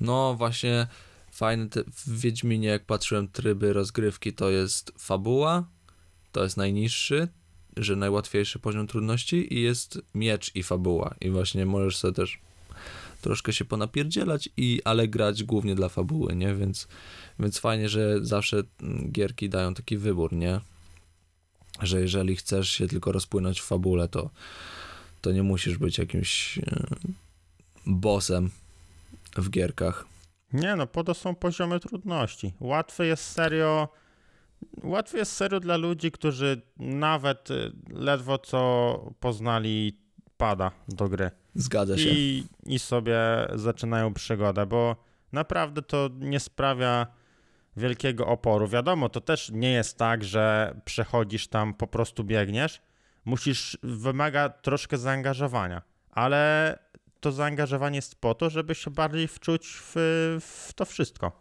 No właśnie fajne w Wiedźminie jak patrzyłem tryby rozgrywki to jest fabuła, to jest najniższy, że najłatwiejszy poziom trudności i jest miecz i fabuła i właśnie możesz sobie też troszkę się ponapierdzielać i ale grać głównie dla fabuły, nie? Więc więc fajnie, że zawsze mm, gierki dają taki wybór, nie? Że jeżeli chcesz się tylko rozpłynąć w fabule, to to nie musisz być jakimś e, bossem w gierkach. Nie no, po to są poziomy trudności. Łatwy jest serio. Łatwy jest serio dla ludzi, którzy nawet y, ledwo co poznali pada do gry. Zgadza się. I, I sobie zaczynają przygodę, bo naprawdę to nie sprawia wielkiego oporu. Wiadomo, to też nie jest tak, że przechodzisz tam, po prostu biegniesz. Musisz, wymaga troszkę zaangażowania, ale to zaangażowanie jest po to, żeby się bardziej wczuć w, w to wszystko.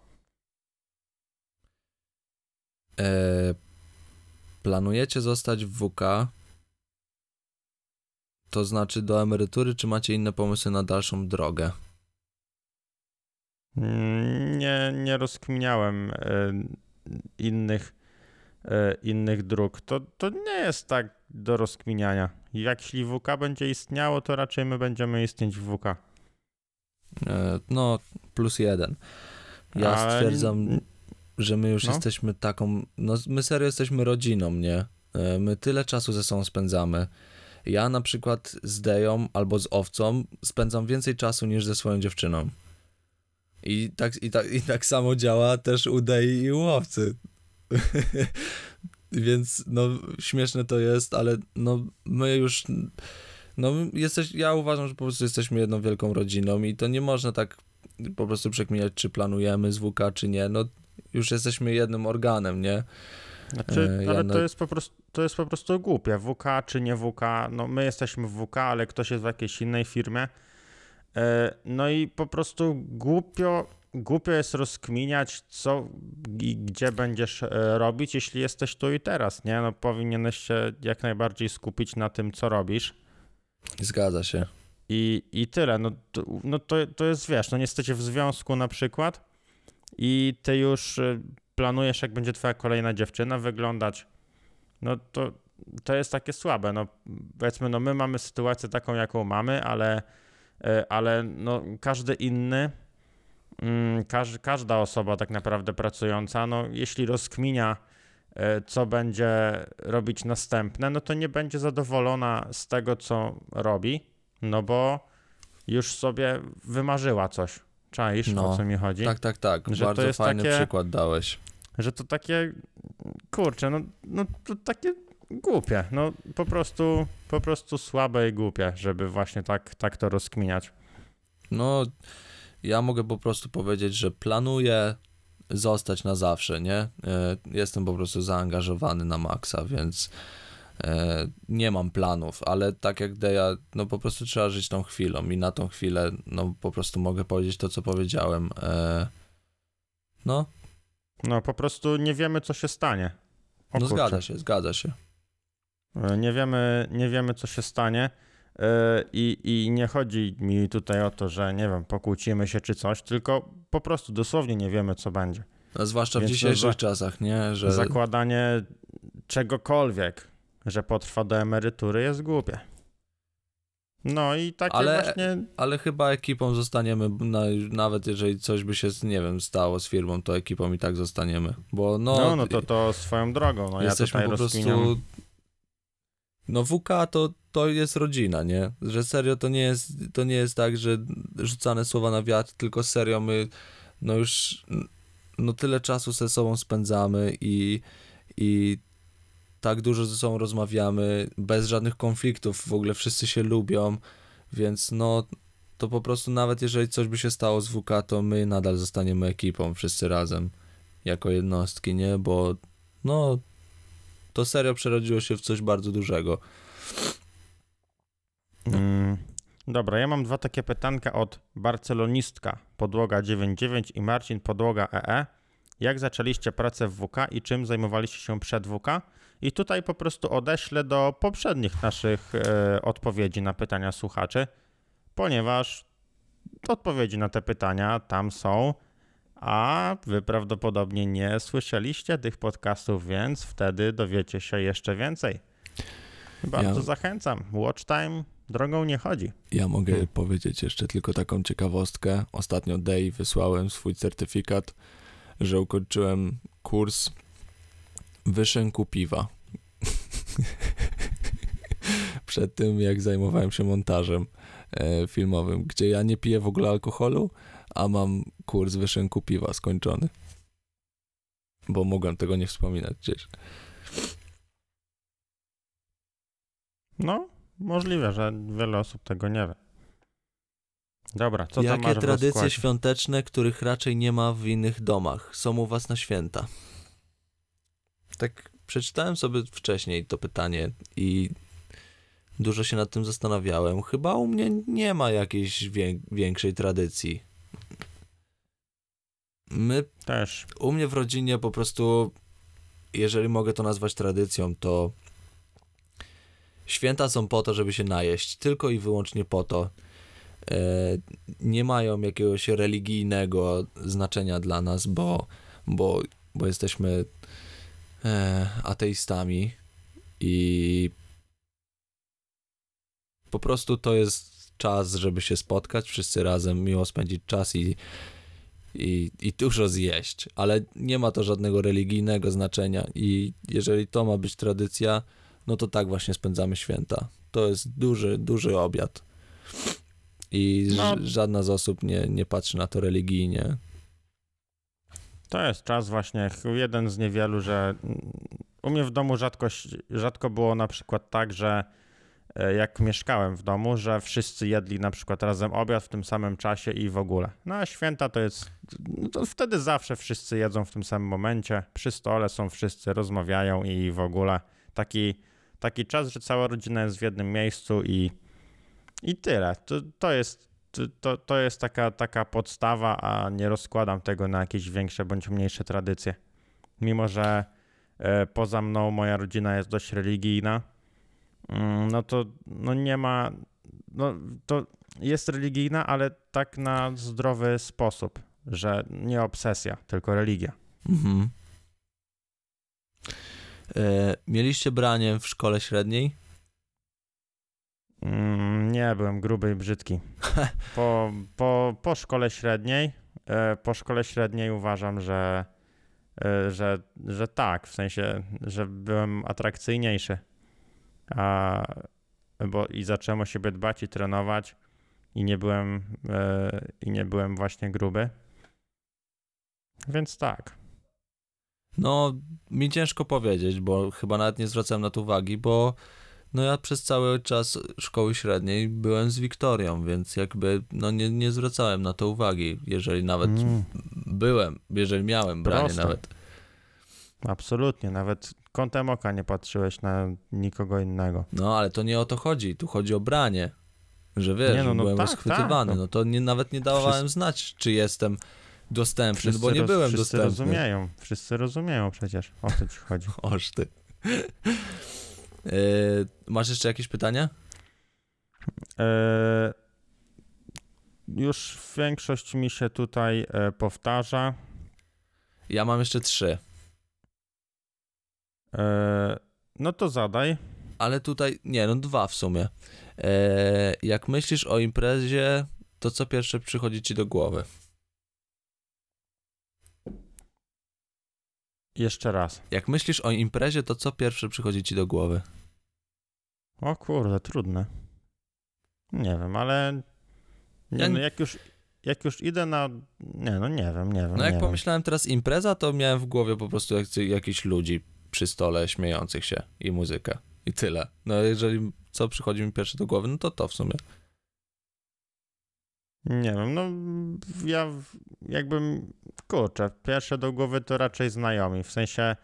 E, planujecie zostać w WK? To znaczy do emerytury, czy macie inne pomysły na dalszą drogę? Mm, Nie, nie rozkminiałem e, innych, e, innych dróg. To, to nie jest tak do rozkminiania. Jeśli WK będzie istniało, to raczej my będziemy istnieć w WK. E, no, plus jeden. Ja Ale- stwierdzam, że my już No. jesteśmy taką. No, my serio jesteśmy rodziną, nie? My tyle czasu ze sobą spędzamy. Ja na przykład z Deją albo z Owcą spędzam więcej czasu niż ze swoją dziewczyną. I tak, i tak, i tak samo działa też u Dei i u Owcy. Więc no śmieszne to jest, ale no my już no jesteś, ja uważam, że po prostu jesteśmy jedną wielką rodziną i to nie można tak po prostu przekminiać, czy planujemy z czy nie. No już jesteśmy jednym organem, nie? Znaczy, E, ja ale na- to, jest po prostu, to jest po prostu głupie. WK czy nie WK, no my jesteśmy w WK, ale ktoś jest w jakiejś innej firmie. E, No i po prostu głupio, głupio jest rozkminiać, co i gdzie będziesz e, robić, jeśli jesteś tu i teraz, nie? No powinieneś się jak najbardziej skupić na tym, co robisz. Zgadza się. I, i tyle. No, to, no to, to jest, wiesz, no nie jesteście w związku na przykład i ty już planujesz, jak będzie twoja kolejna dziewczyna wyglądać, no to, to jest takie słabe. No powiedzmy, no my mamy sytuację taką, jaką mamy, ale, y, ale no każdy inny, mm, każ, każda osoba tak naprawdę pracująca, no jeśli rozkminia, y, co będzie robić następne, no to nie będzie zadowolona z tego, co robi, no bo już sobie wymarzyła coś. Czaisz, No, o co mi chodzi? Tak, tak, tak. Że Bardzo fajny takie- przykład dałeś. Że to takie, kurczę, no, no to takie głupie, no po prostu, po prostu słabe i głupie, żeby właśnie tak, tak to rozkminiać. No, ja mogę po prostu powiedzieć, że planuję zostać na zawsze, nie? E, Jestem po prostu zaangażowany na maksa, więc nie mam planów, ale tak jak Deja, no po prostu trzeba żyć tą chwilą i na tą chwilę, no po prostu mogę powiedzieć to, co powiedziałem. E, No, No po prostu nie wiemy, co się stanie. O no zgadza się, zgadza się. E, Nie wiemy, nie wiemy, co się stanie. e, I, I nie chodzi mi tutaj o to, że nie wiem, pokłócimy się czy coś, tylko po prostu dosłownie nie wiemy, co będzie. A zwłaszcza w Więc to dzisiejszych za- czasach, nie? Że Zakładanie czegokolwiek, że potrwa do emerytury jest głupie. No i takie Ale- właśnie. ale chyba ekipą zostaniemy, na, nawet jeżeli coś by się, nie wiem, stało z firmą, to ekipą i tak zostaniemy, bo no, No, no to to swoją drogą. No ja tutaj po prostu, rozkminiam. no WK to, to jest rodzina, nie, że serio to nie jest, to nie jest tak, że rzucane słowa na wiatr, tylko serio my, no już, no tyle czasu ze sobą spędzamy i, i tak dużo ze sobą rozmawiamy, bez żadnych konfliktów, w ogóle wszyscy się lubią, więc no to po prostu nawet jeżeli coś by się stało z WK, to my nadal zostaniemy ekipą wszyscy razem, jako jednostki, nie, bo no to serio przerodziło się w coś bardzo dużego. Mm, Dobra, ja mam dwa takie pytanka od Barcelonistka Podłoga 99 i Marcin Podłoga EE. Jak zaczęliście pracę w WK i czym zajmowaliście się przed WK? I tutaj po prostu odeślę do poprzednich naszych e, odpowiedzi na pytania słuchaczy, ponieważ odpowiedzi na te pytania tam są, a wy prawdopodobnie nie słyszeliście tych podcastów, więc wtedy dowiecie się jeszcze więcej. Bardzo Ja- zachęcam. Watch time drogą nie chodzi. Ja mogę Hmm. powiedzieć jeszcze tylko taką ciekawostkę. Ostatnio Day wysłałem swój certyfikat, że ukończyłem kurs wyszynku piwa. Przed tym, jak zajmowałem się montażem e, filmowym, gdzie ja nie piję w ogóle alkoholu, a mam kurs wyszynku piwa skończony. Bo mogłem tego nie wspominać gdzieś. No, możliwe, że wiele osób tego nie wie. Dobra, co tam Jakie masz w tradycje świąteczne, których raczej nie ma w innych domach, są u was na święta? Tak przeczytałem sobie wcześniej to pytanie i dużo się nad tym zastanawiałem. Chyba u mnie nie ma jakiejś wię- większej tradycji. My, Też. u mnie w rodzinie po prostu, jeżeli mogę to nazwać tradycją, to święta są po to, żeby się najeść. Tylko i wyłącznie po to. E, nie mają jakiegoś religijnego znaczenia dla nas, bo, bo, bo jesteśmy ateistami i po prostu to jest czas, żeby się spotkać wszyscy razem, miło spędzić czas i, i, i dużo zjeść, ale nie ma to żadnego religijnego znaczenia i jeżeli to ma być tradycja, no to tak właśnie spędzamy święta. To jest duży, duży obiad. I No. żadna z osób nie, nie patrzy na to religijnie. To jest czas właśnie, jeden z niewielu, że u mnie w domu rzadkość, rzadko było na przykład tak, że e, jak mieszkałem w domu, że wszyscy jedli na przykład razem obiad w tym samym czasie i w ogóle. No a święta to jest, no to wtedy zawsze wszyscy jedzą w tym samym momencie, przy stole są wszyscy, rozmawiają i w ogóle taki, taki czas, że cała rodzina jest w jednym miejscu i, i tyle. To, to jest to- to, jest taka, taka podstawa, a nie rozkładam tego na jakieś większe bądź mniejsze tradycje. Mimo, że e, poza mną moja rodzina jest dość religijna, mm, no to no nie ma, no to jest religijna, ale tak na zdrowy sposób, że nie obsesja, tylko religia. Mhm. E, mieliście branie w szkole średniej? Mm, nie, byłem gruby i brzydki. Po, po, po szkole średniej, e, po szkole średniej uważam, że, e, że, że tak, w sensie, że byłem atrakcyjniejszy. A, bo i zacząłem o siebie dbać i trenować i nie byłem, e, i nie byłem właśnie gruby. Więc tak. No, mi ciężko powiedzieć, bo chyba nawet nie zwracałem na to uwagi, bo no ja przez cały czas szkoły średniej byłem z Wiktorią, więc jakby no nie, nie zwracałem na to uwagi, jeżeli nawet Mm, byłem, jeżeli miałem branie Proste. nawet. absolutnie, nawet kątem oka nie patrzyłeś na nikogo innego. No, ale to nie o to chodzi, tu chodzi o branie. Że wiesz, Nie, no, no byłem tak, rozchwytywany, tak, no. no to nie, nawet nie dawałem Wszyscy- znać, czy jestem dostępny, no bo nie roz- byłem wszyscy dostępny. rozumieją, wszyscy rozumieją przecież, o co ci chodzi. Oż ty. Yy, masz jeszcze jakieś pytania? E, już większość mi się tutaj e, powtarza. Ja mam jeszcze trzy, E, no to zadaj. ale tutaj, nie, no dwa w sumie. Jak myślisz o imprezie, to co pierwsze przychodzi ci do głowy? Jeszcze raz. Jak myślisz o imprezie, to co pierwsze przychodzi ci do głowy? O kurde, trudne. Nie wiem, ale nie, Ja no jak już jak już idę na... Nie, no nie wiem, nie wiem. No jak pomyślałem teraz impreza, to miałem w głowie po prostu jak, jakichś ludzi przy stole śmiejących się i muzykę. I tyle. No jeżeli co przychodzi mi pierwsze do głowy, no to to w sumie. Nie wiem, no ja jakbym... Kurczę, pierwsze do głowy to raczej znajomi. W sensie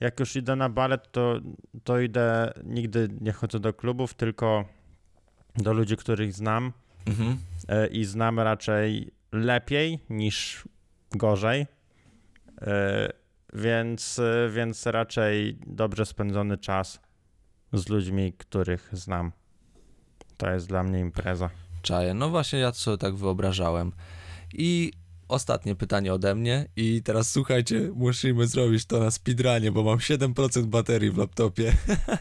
jak już idę na balet, to, to idę... Nigdy nie chodzę do klubów, tylko do ludzi, których znam Mhm. e, i znam raczej lepiej niż gorzej. E, Więc, więc raczej dobrze spędzony czas z ludźmi, których znam. To jest dla mnie impreza. Czaję. No właśnie, ja sobie tak wyobrażałem. I ostatnie pytanie ode mnie. I teraz słuchajcie, musimy zrobić to na speedrunie, bo mam 7% baterii w laptopie.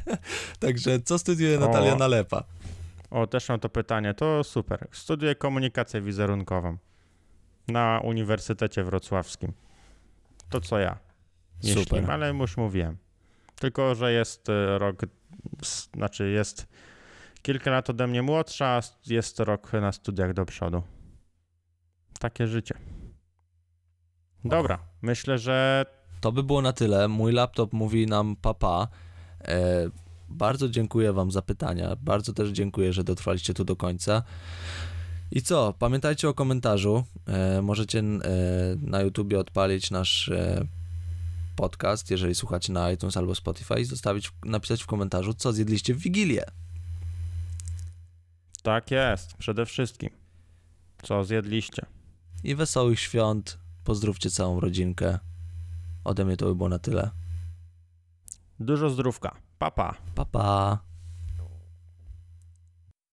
Także co studiuje Natalia O. Nalepa? O, też mam to pytanie. To super. Studiuję komunikację wizerunkową na Uniwersytecie Wrocławskim. To co ja. Jeśli, Super. ale już mówiłem. Tylko, że jest e, rok, znaczy jest kilka lat ode mnie młodsza, jest rok na studiach do przodu. Takie życie. Dobra, myślę, że To by było na tyle. Mój laptop mówi nam papa. E, bardzo dziękuję wam za pytania. Bardzo też dziękuję, że dotrwaliście tu do końca. I co? Pamiętajcie o komentarzu. E, możecie e, na YouTubie odpalić nasz e, podcast, jeżeli słuchacie na iTunes albo Spotify i zostawić, napisać w komentarzu, co zjedliście w Wigilię. Tak jest. Przede wszystkim. Co zjedliście? I wesołych świąt. Pozdrówcie całą rodzinkę. Ode mnie to by było na tyle. Dużo zdrówka. Pa, pa. Pa, pa.